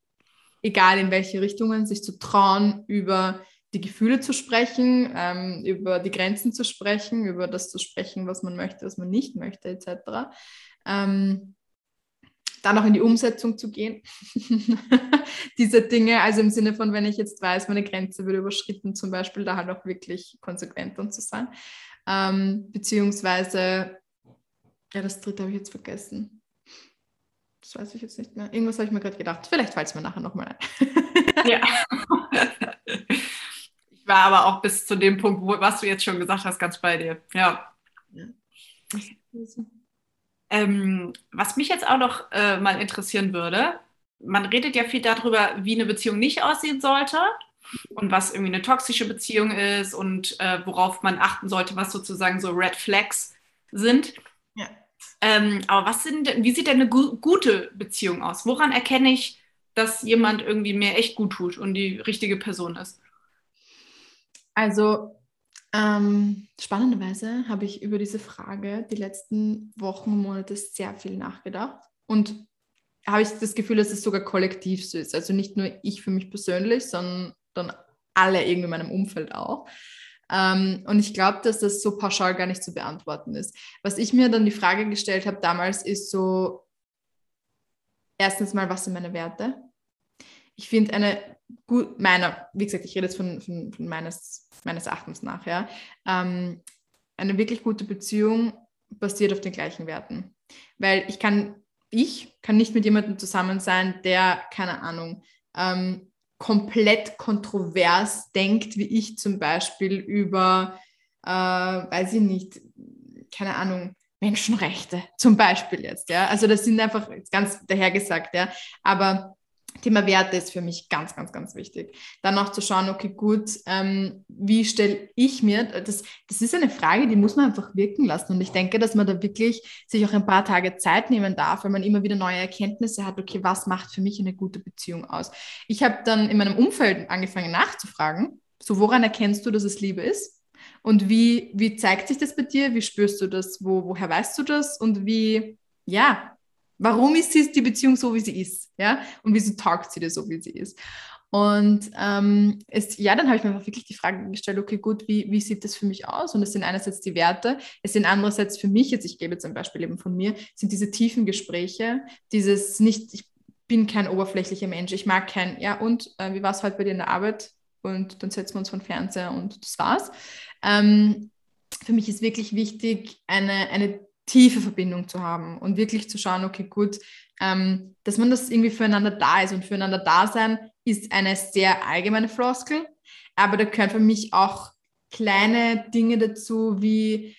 egal in welche Richtungen, sich zu trauen, über die Gefühle zu sprechen, ähm, über die Grenzen zu sprechen, über das zu sprechen, was man möchte, was man nicht möchte, etc. Ähm, dann auch in die Umsetzung zu gehen. Diese Dinge, also im Sinne von, wenn ich jetzt weiß, meine Grenze wird überschritten, zum Beispiel, da halt auch wirklich konsequent dann zu sein. Ähm, beziehungsweise, ja, das dritte habe ich jetzt vergessen. Das weiß ich jetzt nicht mehr. Irgendwas habe ich mir gerade gedacht. Vielleicht fällt es mir nachher nochmal ein. ja. War aber auch bis zu dem Punkt, wo, was du jetzt schon gesagt hast, ganz bei dir. Ja. ja. Ähm, was mich jetzt auch noch äh, mal interessieren würde, man redet ja viel darüber, wie eine Beziehung nicht aussehen sollte und was irgendwie eine toxische Beziehung ist und äh, worauf man achten sollte, was sozusagen so Red Flags sind. Ja. Ähm, aber was sind, wie sieht denn eine gu gute Beziehung aus? Woran erkenne ich, dass jemand irgendwie mir echt gut tut und die richtige Person ist? Also ähm, spannenderweise habe ich über diese Frage die letzten Wochen und Monate sehr viel nachgedacht und habe ich das Gefühl, dass es sogar kollektiv so ist. Also nicht nur ich für mich persönlich, sondern dann alle irgendwie in meinem Umfeld auch. Ähm, und ich glaube, dass das so pauschal gar nicht zu beantworten ist. Was ich mir dann die Frage gestellt habe damals, ist so, erstens mal, was sind meine Werte? Ich finde eine gut, meiner, wie gesagt, ich rede jetzt von, von, von meines meines Erachtens nach. Ja. Ähm, eine wirklich gute Beziehung basiert auf den gleichen Werten. Weil ich kann, ich kann nicht mit jemandem zusammen sein, der, keine Ahnung, ähm, komplett kontrovers denkt, wie ich zum Beispiel über, äh, weiß ich nicht, keine Ahnung, Menschenrechte zum Beispiel jetzt, ja. Also das sind einfach ganz dahergesagt, ja. Aber Thema Werte ist für mich ganz, ganz, ganz wichtig. Dann auch zu schauen, okay, gut, ähm, wie stelle ich mir, das, das ist eine Frage, die muss man einfach wirken lassen. Und ich denke, dass man da wirklich sich auch ein paar Tage Zeit nehmen darf, weil man immer wieder neue Erkenntnisse hat, okay, was macht für mich eine gute Beziehung aus? Ich habe dann in meinem Umfeld angefangen nachzufragen, so woran erkennst du, dass es Liebe ist? Und wie, wie zeigt sich das bei dir? Wie spürst du das? Wo, woher weißt du das? Und wie, ja, Warum ist die Beziehung so, wie sie ist? Ja? Und wieso taugt sie dir so, wie sie ist? Und ähm, es, ja, dann habe ich mir einfach wirklich die Frage gestellt, okay, gut, wie, wie sieht das für mich aus? Und es sind einerseits die Werte, es sind andererseits für mich, jetzt ich gebe zum Beispiel eben von mir, sind diese tiefen Gespräche, dieses nicht, ich bin kein oberflächlicher Mensch, ich mag kein, ja, und äh, wie war es heute bei dir in der Arbeit? Und dann setzen wir uns vor den Fernseher und das war's. Ähm, für mich ist wirklich wichtig, eine, eine tiefe Verbindung zu haben und wirklich zu schauen, okay, gut, ähm, dass man das irgendwie füreinander da ist. Und füreinander da sein ist eine sehr allgemeine Floskel, aber da gehören für mich auch kleine Dinge dazu, wie,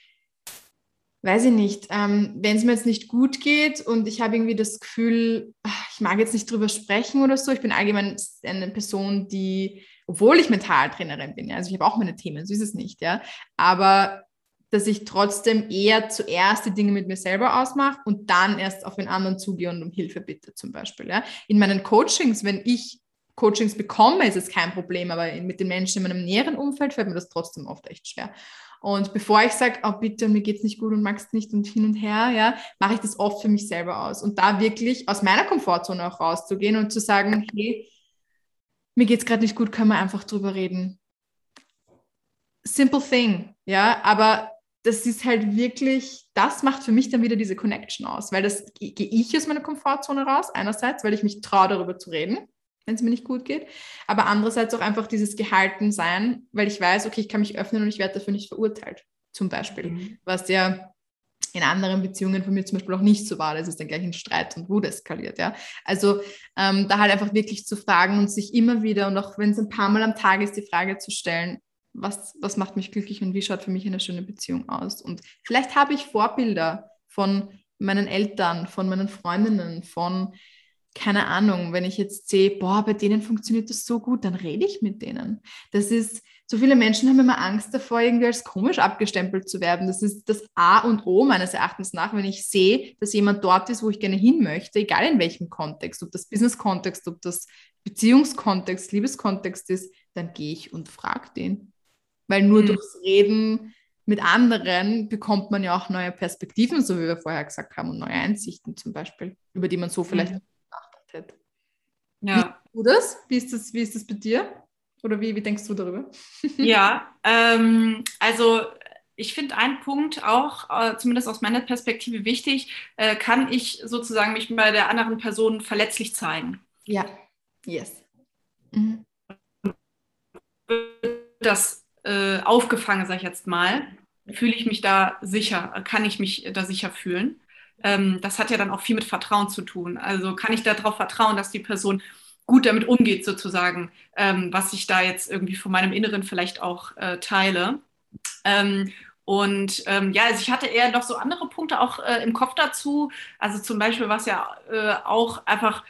weiß ich nicht, ähm, wenn es mir jetzt nicht gut geht und ich habe irgendwie das Gefühl, ich mag jetzt nicht drüber sprechen oder so, ich bin allgemein eine Person, die, obwohl ich Mentaltrainerin bin, ja, also ich habe auch meine Themen, so ist es nicht, ja, aber dass ich trotzdem eher zuerst die Dinge mit mir selber ausmache und dann erst auf den anderen zugehe und um Hilfe bitte zum Beispiel. Ja. In meinen Coachings, wenn ich Coachings bekomme, ist es kein Problem, aber mit den Menschen in meinem näheren Umfeld fällt mir das trotzdem oft echt schwer. Und bevor ich sage, oh bitte, mir geht es nicht gut und magst nicht und hin und her, ja, mache ich das oft für mich selber aus. Und da wirklich aus meiner Komfortzone auch rauszugehen und zu sagen, hey, mir geht es gerade nicht gut, können wir einfach drüber reden. Simple thing, ja, aber das ist halt wirklich, das macht für mich dann wieder diese Connection aus, weil das gehe ich aus meiner Komfortzone raus, einerseits, weil ich mich traue, darüber zu reden, wenn es mir nicht gut geht, aber andererseits auch einfach dieses Gehaltensein, weil ich weiß, okay, ich kann mich öffnen und ich werde dafür nicht verurteilt, zum Beispiel, mhm. was ja in anderen Beziehungen von mir zum Beispiel auch nicht so war, dass es dann gleich in Streit und Wut eskaliert, ja. Also ähm, da halt einfach wirklich zu fragen und sich immer wieder und auch wenn es ein paar Mal am Tag ist, die Frage zu stellen, was, was macht mich glücklich und wie schaut für mich eine schöne Beziehung aus. Und vielleicht habe ich Vorbilder von meinen Eltern, von meinen Freundinnen, von, keine Ahnung, wenn ich jetzt sehe, boah, bei denen funktioniert das so gut, dann rede ich mit denen. Das ist, so viele Menschen haben immer Angst davor, irgendwie als komisch abgestempelt zu werden. Das ist das A und O meines Erachtens nach, wenn ich sehe, dass jemand dort ist, wo ich gerne hin möchte, egal in welchem Kontext, ob das Business-Kontext, ob das Beziehungskontext, Liebeskontext ist, dann gehe ich und frage den. Weil nur mhm. durchs Reden mit anderen bekommt man ja auch neue Perspektiven, so wie wir vorher gesagt haben, und neue Einsichten zum Beispiel, über die man so vielleicht mhm. nicht nachgedacht hätte. Ja. Wie du das? Wie ist das, wie ist das bei dir? Oder wie, wie denkst du darüber? ja, ähm, also ich finde einen Punkt auch, äh, zumindest aus meiner Perspektive wichtig, äh, kann ich sozusagen mich bei der anderen Person verletzlich zeigen. Ja, yes. Mhm. Das äh, aufgefangen, sage ich jetzt mal, fühle ich mich da sicher, kann ich mich da sicher fühlen. Ähm, das hat ja dann auch viel mit Vertrauen zu tun. Also kann ich darauf vertrauen, dass die Person gut damit umgeht, sozusagen, ähm, was ich da jetzt irgendwie von meinem Inneren vielleicht auch äh, teile. Ähm, und ähm, ja, also ich hatte eher noch so andere Punkte auch äh, im Kopf dazu. Also zum Beispiel, was ja äh, auch einfach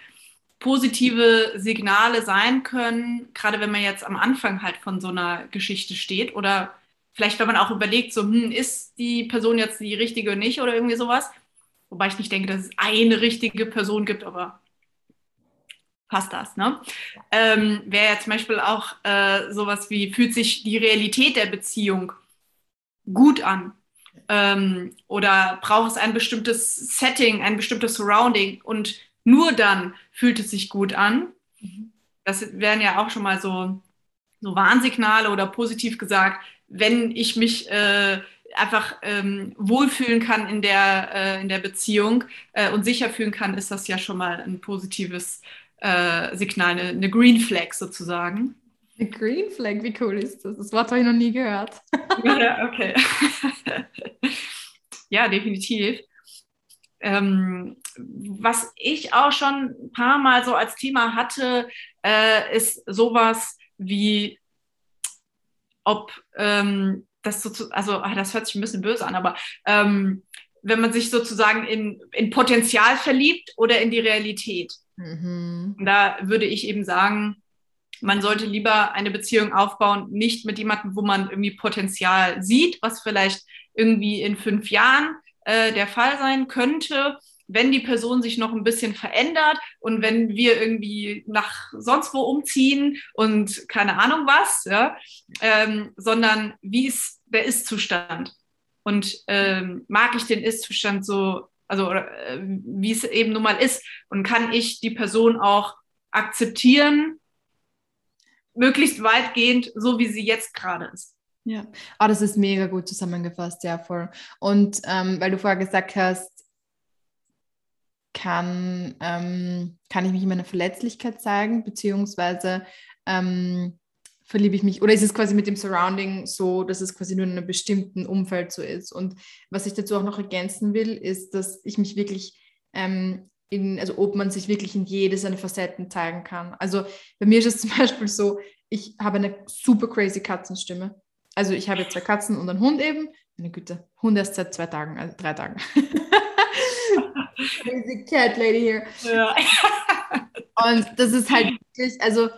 positive Signale sein können, gerade wenn man jetzt am Anfang halt von so einer Geschichte steht oder vielleicht, wenn man auch überlegt, so, hm, ist die Person jetzt die richtige oder nicht oder irgendwie sowas. Wobei ich nicht denke, dass es eine richtige Person gibt, aber passt das, ne? Ähm, Wäre ja zum Beispiel auch äh, sowas wie, fühlt sich die Realität der Beziehung gut an? Ähm, oder braucht es ein bestimmtes Setting, ein bestimmtes Surrounding und nur dann fühlt es sich gut an? Mhm. Das wären ja auch schon mal so, so Warnsignale oder positiv gesagt, wenn ich mich äh, einfach ähm, wohlfühlen kann in der, äh, in der Beziehung äh, und sicher fühlen kann, ist das ja schon mal ein positives äh, Signal, eine, eine Green Flag sozusagen. Eine Green Flag, wie cool ist das? Das Wort habe ich noch nie gehört. ja, okay. ja, definitiv. Ähm, was ich auch schon ein paar Mal so als Thema hatte, äh, ist sowas wie, ob ähm, das so, also ach, das hört sich ein bisschen böse an, aber ähm, wenn man sich sozusagen in, in Potenzial verliebt oder in die Realität. Mhm. Da würde ich eben sagen, man sollte lieber eine Beziehung aufbauen, nicht mit jemandem, wo man irgendwie Potenzial sieht, was vielleicht irgendwie in fünf Jahren äh, der Fall sein könnte, wenn die Person sich noch ein bisschen verändert und wenn wir irgendwie nach sonst wo umziehen und keine Ahnung was, ja, ähm, sondern wie ist der Ist-Zustand? Und ähm, mag ich den Ist-Zustand so, also äh, wie es eben nun mal ist und kann ich die Person auch akzeptieren, möglichst weitgehend, so wie sie jetzt gerade ist. Ja, oh, das ist mega gut zusammengefasst, ja, voll. Und ähm, weil du vorher gesagt hast, kann, ähm, kann ich mich in meiner Verletzlichkeit zeigen, beziehungsweise ähm, verliebe ich mich, oder ist es quasi mit dem Surrounding so, dass es quasi nur in einem bestimmten Umfeld so ist? Und was ich dazu auch noch ergänzen will, ist, dass ich mich wirklich ähm, in, also ob man sich wirklich in jede seiner Facetten zeigen kann. Also bei mir ist es zum Beispiel so, ich habe eine super crazy Katzenstimme. Also ich habe zwei Katzen und einen Hund eben. Meine Güte, Hund erst seit zwei Tagen, also drei Tagen. crazy cat lady here. Ja. und das ist halt wirklich, also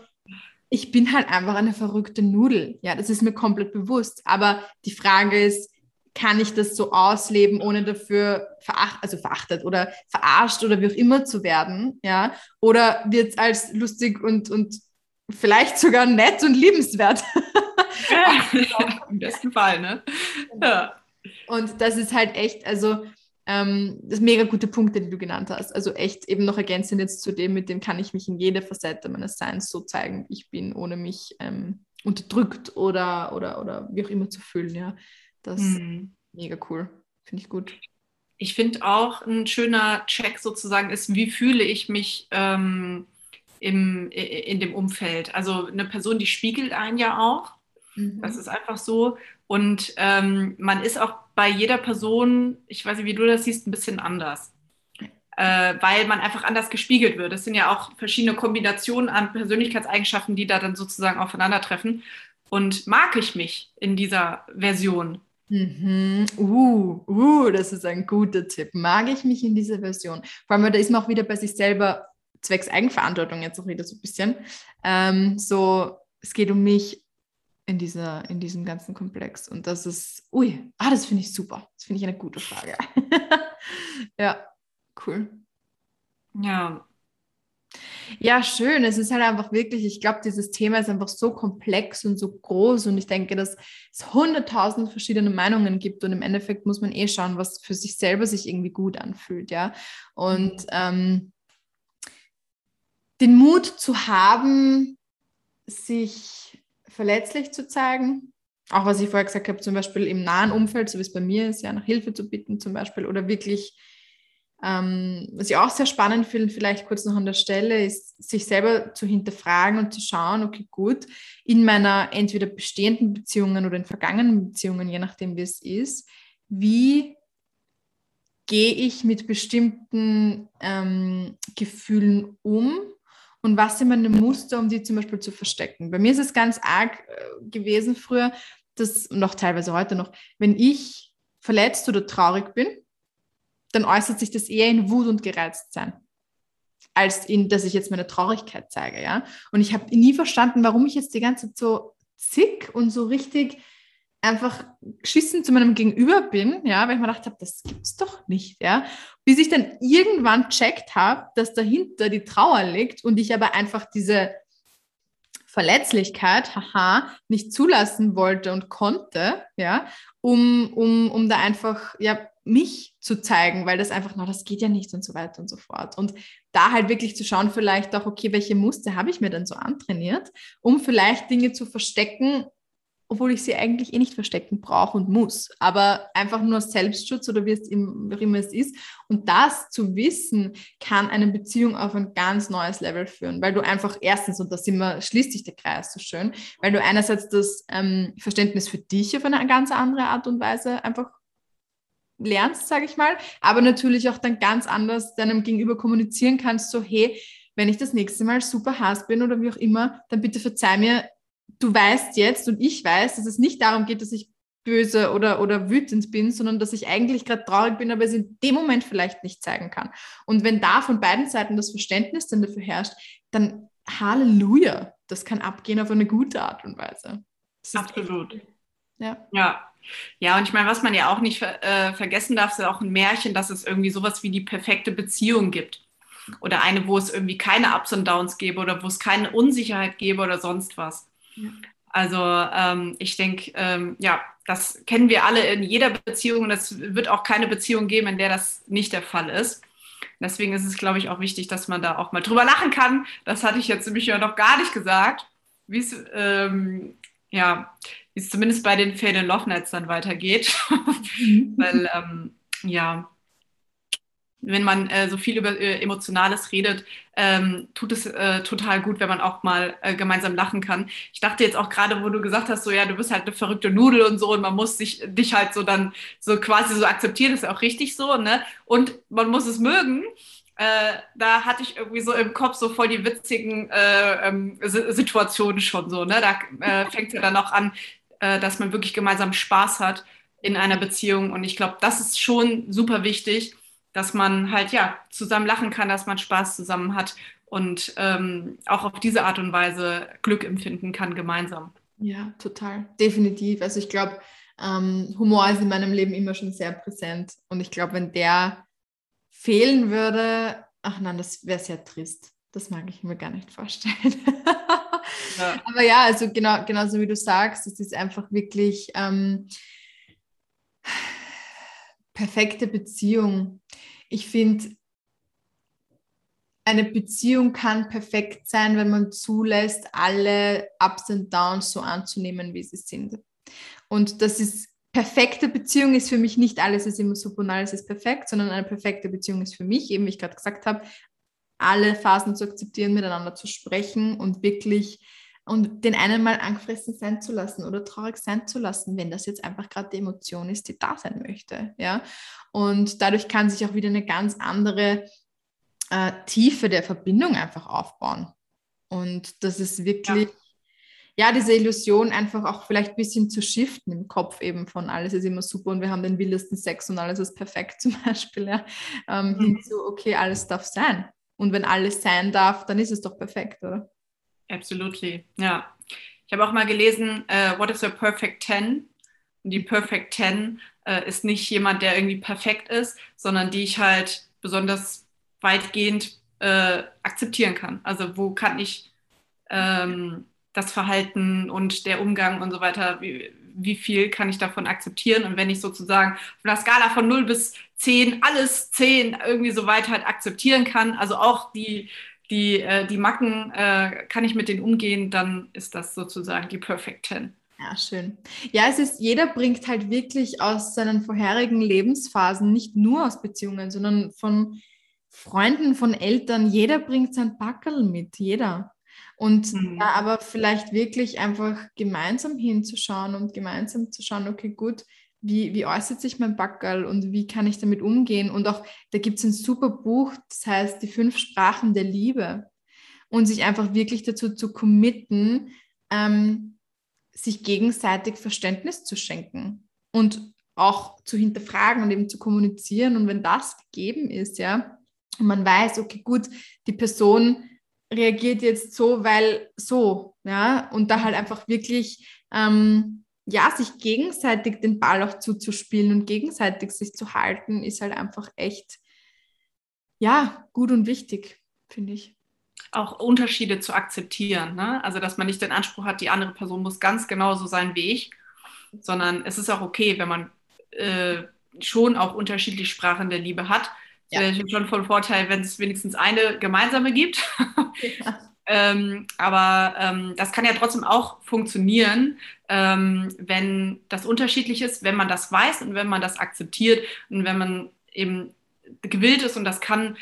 ich bin halt einfach eine verrückte Nudel. Ja, das ist mir komplett bewusst. Aber die Frage ist, kann ich das so ausleben, ohne dafür veracht, also verachtet oder verarscht oder wie auch immer zu werden, ja? Oder wird es als lustig und, und vielleicht sogar nett und liebenswert? Im besten Fall, ne? Ja. Und das ist halt echt, also ähm, das mega gute Punkte, die du genannt hast. Also echt eben noch ergänzend jetzt zu dem, mit dem kann ich mich in jeder Facette meines Seins so zeigen, wie ich bin, ohne mich ähm, unterdrückt oder, oder, oder wie auch immer zu fühlen, ja. Das mhm. mega cool. Finde ich gut. Ich finde auch ein schöner Check sozusagen ist, wie fühle ich mich ähm, im, in dem Umfeld. Also eine Person, die spiegelt einen ja auch. Mhm. Das ist einfach so. Und ähm, man ist auch bei jeder Person, ich weiß nicht, wie du das siehst, ein bisschen anders. Äh, weil man einfach anders gespiegelt wird. Es sind ja auch verschiedene Kombinationen an Persönlichkeitseigenschaften, die da dann sozusagen aufeinandertreffen. Und mag ich mich in dieser Version? Mhm. Uh, uh, das ist ein guter Tipp. Mag ich mich in dieser Version? Vor allem, da ist man auch wieder bei sich selber zwecks Eigenverantwortung jetzt auch wieder so ein bisschen. Ähm, so, es geht um mich in, dieser, in diesem ganzen Komplex. Und das ist, ui, ah, das finde ich super. Das finde ich eine gute Frage. ja, cool. Ja, ja, schön. Es ist halt einfach wirklich, ich glaube, dieses Thema ist einfach so komplex und so groß und ich denke, dass es hunderttausend verschiedene Meinungen gibt und im Endeffekt muss man eh schauen, was für sich selber sich irgendwie gut anfühlt, ja. Und ähm, den Mut zu haben, sich verletzlich zu zeigen, auch was ich vorher gesagt habe, zum Beispiel im nahen Umfeld, so wie es bei mir ist, ja, nach Hilfe zu bitten zum Beispiel oder wirklich, ähm, was ich auch sehr spannend finde, vielleicht kurz noch an der Stelle, ist, sich selber zu hinterfragen und zu schauen, okay, gut, in meiner entweder bestehenden Beziehungen oder in vergangenen Beziehungen, je nachdem, wie es ist, wie gehe ich mit bestimmten ähm, Gefühlen um und was sind meine Muster, um die zum Beispiel zu verstecken. Bei mir ist es ganz arg äh, gewesen früher, dass, noch teilweise heute noch, wenn ich verletzt oder traurig bin, dann äußert sich das eher in Wut und Gereiztsein, als in, dass ich jetzt meine Traurigkeit zeige, ja. Und ich habe nie verstanden, warum ich jetzt die ganze Zeit so zick und so richtig einfach geschissen zu meinem Gegenüber bin, ja, weil ich mir gedacht habe, das gibt's doch nicht, ja, bis ich dann irgendwann checkt habe, dass dahinter die Trauer liegt und ich aber einfach diese Verletzlichkeit, haha, nicht zulassen wollte und konnte, ja, um, um, um da einfach, ja, mich zu zeigen, weil das einfach, na, das geht ja nicht und so weiter und so fort. Und da halt wirklich zu schauen, vielleicht auch, okay, welche Muster habe ich mir denn so antrainiert, um vielleicht Dinge zu verstecken, obwohl ich sie eigentlich eh nicht verstecken brauche und muss, aber einfach nur Selbstschutz oder wie es immer es ist. Und das zu wissen, kann eine Beziehung auf ein ganz neues Level führen, weil du einfach erstens, und das immer schließt sich der Kreis so schön, weil du einerseits das ähm, Verständnis für dich auf eine ganz andere Art und Weise einfach lernst, sage ich mal, aber natürlich auch dann ganz anders deinem Gegenüber kommunizieren kannst, so hey, wenn ich das nächste Mal super Hass bin oder wie auch immer, dann bitte verzeih mir, du weißt jetzt und ich weiß, dass es nicht darum geht, dass ich böse oder, oder wütend bin, sondern dass ich eigentlich gerade traurig bin, aber es in dem Moment vielleicht nicht zeigen kann. Und wenn da von beiden Seiten das Verständnis dann dafür herrscht, dann Halleluja, das kann abgehen auf eine gute Art und Weise. Absolut. Echt, ja. ja. Ja, und ich meine, was man ja auch nicht äh, vergessen darf, ist auch ein Märchen, dass es irgendwie sowas wie die perfekte Beziehung gibt. Oder eine, wo es irgendwie keine Ups und Downs gäbe oder wo es keine Unsicherheit gäbe oder sonst was. Also ähm, ich denke, ähm, ja, das kennen wir alle in jeder Beziehung und es wird auch keine Beziehung geben, in der das nicht der Fall ist. Deswegen ist es, glaube ich, auch wichtig, dass man da auch mal drüber lachen kann. Das hatte ich jetzt nämlich ja noch gar nicht gesagt, wie es ähm, ja, wie es zumindest bei den in Love Nights dann weitergeht. Mhm. Weil ähm, ja, wenn man äh, so viel über äh, Emotionales redet, ähm, tut es äh, total gut, wenn man auch mal äh, gemeinsam lachen kann. Ich dachte jetzt auch gerade, wo du gesagt hast, so ja, du bist halt eine verrückte Nudel und so und man muss sich, dich halt so dann so quasi so akzeptieren, das ist auch richtig so, ne? Und man muss es mögen. Äh, da hatte ich irgendwie so im Kopf so voll die witzigen äh, ähm, Situationen schon so, ne? Da fängt es ja dann auch an, dass man wirklich gemeinsam Spaß hat in einer Beziehung und ich glaube, das ist schon super wichtig dass man halt ja zusammen lachen kann, dass man Spaß zusammen hat und ähm, auch auf diese Art und Weise Glück empfinden kann gemeinsam. Ja, total, definitiv. Also ich glaube, ähm, Humor ist in meinem Leben immer schon sehr präsent und ich glaube, wenn der fehlen würde, ach nein, das wäre sehr trist. Das mag ich mir gar nicht vorstellen. ja. Aber ja, also genau, genauso wie du sagst, es ist einfach wirklich ähm, perfekte Beziehung. Ich finde, eine Beziehung kann perfekt sein, wenn man zulässt, alle Ups und Downs so anzunehmen, wie sie sind. Und das ist perfekte Beziehung ist für mich nicht alles ist immer super und alles ist perfekt, sondern eine perfekte Beziehung ist für mich, eben wie ich gerade gesagt habe, alle Phasen zu akzeptieren, miteinander zu sprechen und wirklich und den einen mal angefressen sein zu lassen oder traurig sein zu lassen, wenn das jetzt einfach gerade die Emotion ist, die da sein möchte. Ja? Und dadurch kann sich auch wieder eine ganz andere äh, Tiefe der Verbindung einfach aufbauen. Und das ist wirklich, ja. ja. diese Illusion einfach auch vielleicht ein bisschen zu shiften im Kopf eben von alles ist immer super und wir haben den wildesten Sex und alles ist perfekt zum Beispiel, ja, ähm, mhm. hin zu, okay, alles darf sein. Und wenn alles sein darf, dann ist es doch perfekt, oder? Absolutely, ja. Ich habe auch mal gelesen, uh, What is a Perfect Ten? Und die Perfect Ten uh, ist nicht jemand, der irgendwie perfekt ist, sondern die ich halt besonders weitgehend uh, akzeptieren kann. Also wo kann ich ähm, das Verhalten und der Umgang und so weiter, wie, wie viel kann ich davon akzeptieren? Und wenn ich sozusagen von der Skala von 0 bis 10 alles 10 irgendwie so weit halt akzeptieren kann, also auch die die, äh, die Macken, äh, kann ich mit denen umgehen, dann ist das sozusagen die Perfect Ten. Ja, schön. Ja, es ist, jeder bringt halt wirklich aus seinen vorherigen Lebensphasen, nicht nur aus Beziehungen, sondern von Freunden, von Eltern, jeder bringt sein Backel mit, jeder. Und mhm. da aber vielleicht wirklich einfach gemeinsam hinzuschauen und gemeinsam zu schauen, okay, gut, wie, wie äußert sich mein Backerl und wie kann ich damit umgehen? Und auch, da gibt es ein super Buch, das heißt Die fünf Sprachen der Liebe. Und sich einfach wirklich dazu zu committen, ähm, sich gegenseitig Verständnis zu schenken und auch zu hinterfragen und eben zu kommunizieren. Und wenn das gegeben ist, ja, und man weiß, okay, gut, die Person reagiert jetzt so, weil so, ja, und da halt einfach wirklich ähm, ja, sich gegenseitig den Ball auch zuzuspielen und gegenseitig sich zu halten, ist halt einfach echt, ja, gut und wichtig, finde ich. Auch Unterschiede zu akzeptieren. Ne? Also, dass man nicht den Anspruch hat, die andere Person muss ganz genauso sein wie ich, sondern es ist auch okay, wenn man äh, schon auch unterschiedliche Sprachen der Liebe hat. Ja. Wäre schon von Vorteil, wenn es wenigstens eine gemeinsame gibt. Ja. Ähm, aber ähm, das kann ja trotzdem auch funktionieren, ähm, wenn das unterschiedlich ist, wenn man das weiß und wenn man das akzeptiert und wenn man eben gewillt ist und das kann,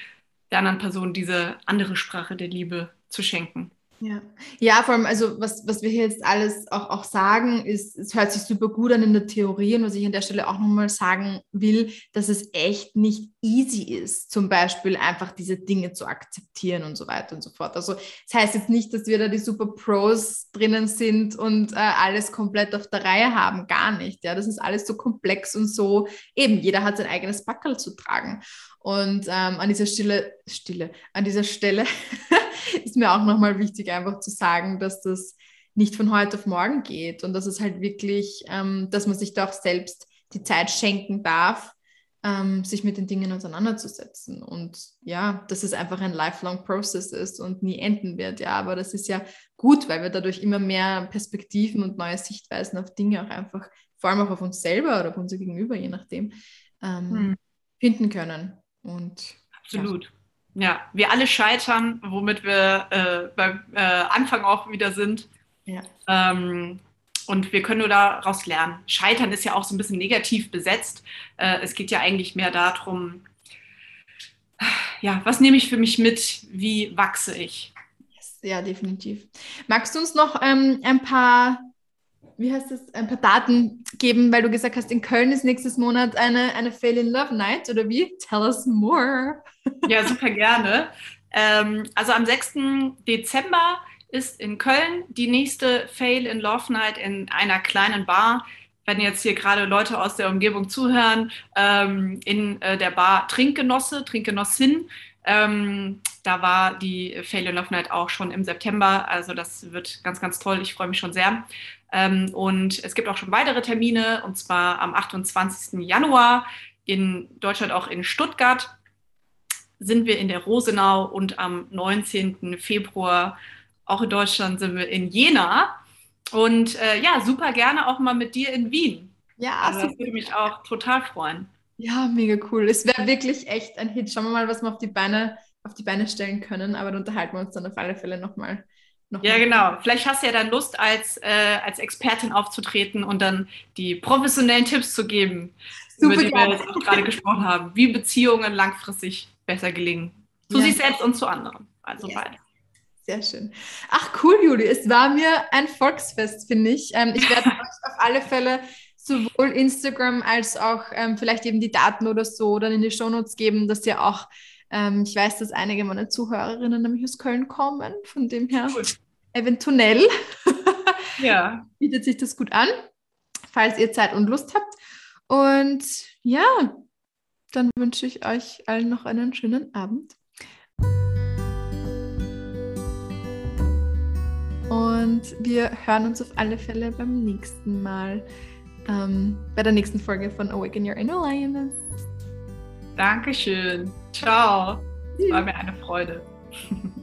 der anderen Person diese andere Sprache der Liebe zu schenken. Ja. ja, vor allem, also was, was wir hier jetzt alles auch, auch sagen, ist, es hört sich super gut an in der Theorie und was ich an der Stelle auch nochmal sagen will, dass es echt nicht easy ist, zum Beispiel einfach diese Dinge zu akzeptieren und so weiter und so fort. Also das heißt jetzt nicht, dass wir da die super Pros drinnen sind und äh, alles komplett auf der Reihe haben, gar nicht. Ja, das ist alles so komplex und so, eben, jeder hat sein eigenes Backel zu tragen. Und ähm, an dieser Stille, Stille, an dieser Stelle ist mir auch nochmal wichtig, einfach zu sagen, dass das nicht von heute auf morgen geht und dass es halt wirklich, ähm, dass man sich da auch selbst die Zeit schenken darf, ähm, sich mit den Dingen auseinanderzusetzen. Und ja, dass es einfach ein lifelong Process ist und nie enden wird. Ja, aber das ist ja gut, weil wir dadurch immer mehr Perspektiven und neue Sichtweisen auf Dinge auch einfach, vor allem auch auf uns selber oder auf unser Gegenüber, je nachdem, ähm, hm. finden können. Und absolut. Ja ja, wir alle scheitern, womit wir äh, beim äh, Anfang auch wieder sind. Ja. Ähm, und wir können nur daraus lernen. Scheitern ist ja auch so ein bisschen negativ besetzt. Äh, es geht ja eigentlich mehr darum, ja, was nehme ich für mich mit? Wie wachse ich? Ja, definitiv. Magst du uns noch ähm, ein paar wie heißt das, ein paar Daten geben, weil du gesagt hast, in Köln ist nächstes Monat eine, eine Fail in Love Night oder wie? Tell us more. Ja, super gerne. Ähm, also am 6. Dezember ist in Köln die nächste Fail in Love Night in einer kleinen Bar. Wenn jetzt hier gerade Leute aus der Umgebung zuhören, ähm, in äh, der Bar Trinkgenosse, Trinkgenossin. Ähm, da war die Fail in Love Night auch schon im September. Also das wird ganz, ganz toll. Ich freue mich schon sehr. Ähm, und es gibt auch schon weitere Termine, und zwar am 28. Januar in Deutschland auch in Stuttgart sind wir in der Rosenau und am 19. Februar auch in Deutschland sind wir in Jena. Und äh, ja, super gerne auch mal mit dir in Wien. Ja, also das würde mich auch total freuen. Ja, mega cool. Es wäre wirklich echt ein Hit. Schauen wir mal, was wir auf die Beine, auf die Beine stellen können. Aber da unterhalten wir uns dann auf alle Fälle nochmal noch ja, genau. Vielleicht hast du ja dann Lust, als, äh, als Expertin aufzutreten und dann die professionellen Tipps zu geben, Super über die gerne. wir jetzt auch gerade gesprochen haben, wie Beziehungen langfristig besser gelingen. Zu ja. sich selbst und zu anderen. Also yes. beide. Sehr schön. Ach cool, Juli. Es war mir ein Volksfest, finde ich. Ähm, ich werde euch auf alle Fälle sowohl Instagram als auch ähm, vielleicht eben die Daten oder so dann in die Shownotes geben, dass ihr auch ähm, ich weiß, dass einige meiner Zuhörerinnen nämlich aus Köln kommen, von dem her Gut. eventuell ja. bietet sich das gut an, falls ihr Zeit und Lust habt. Und ja, dann wünsche ich euch allen noch einen schönen Abend. Und wir hören uns auf alle Fälle beim nächsten Mal, ähm, bei der nächsten Folge von Awaken Your Inner Lioness. Dankeschön. Ciao. Es war mir eine Freude.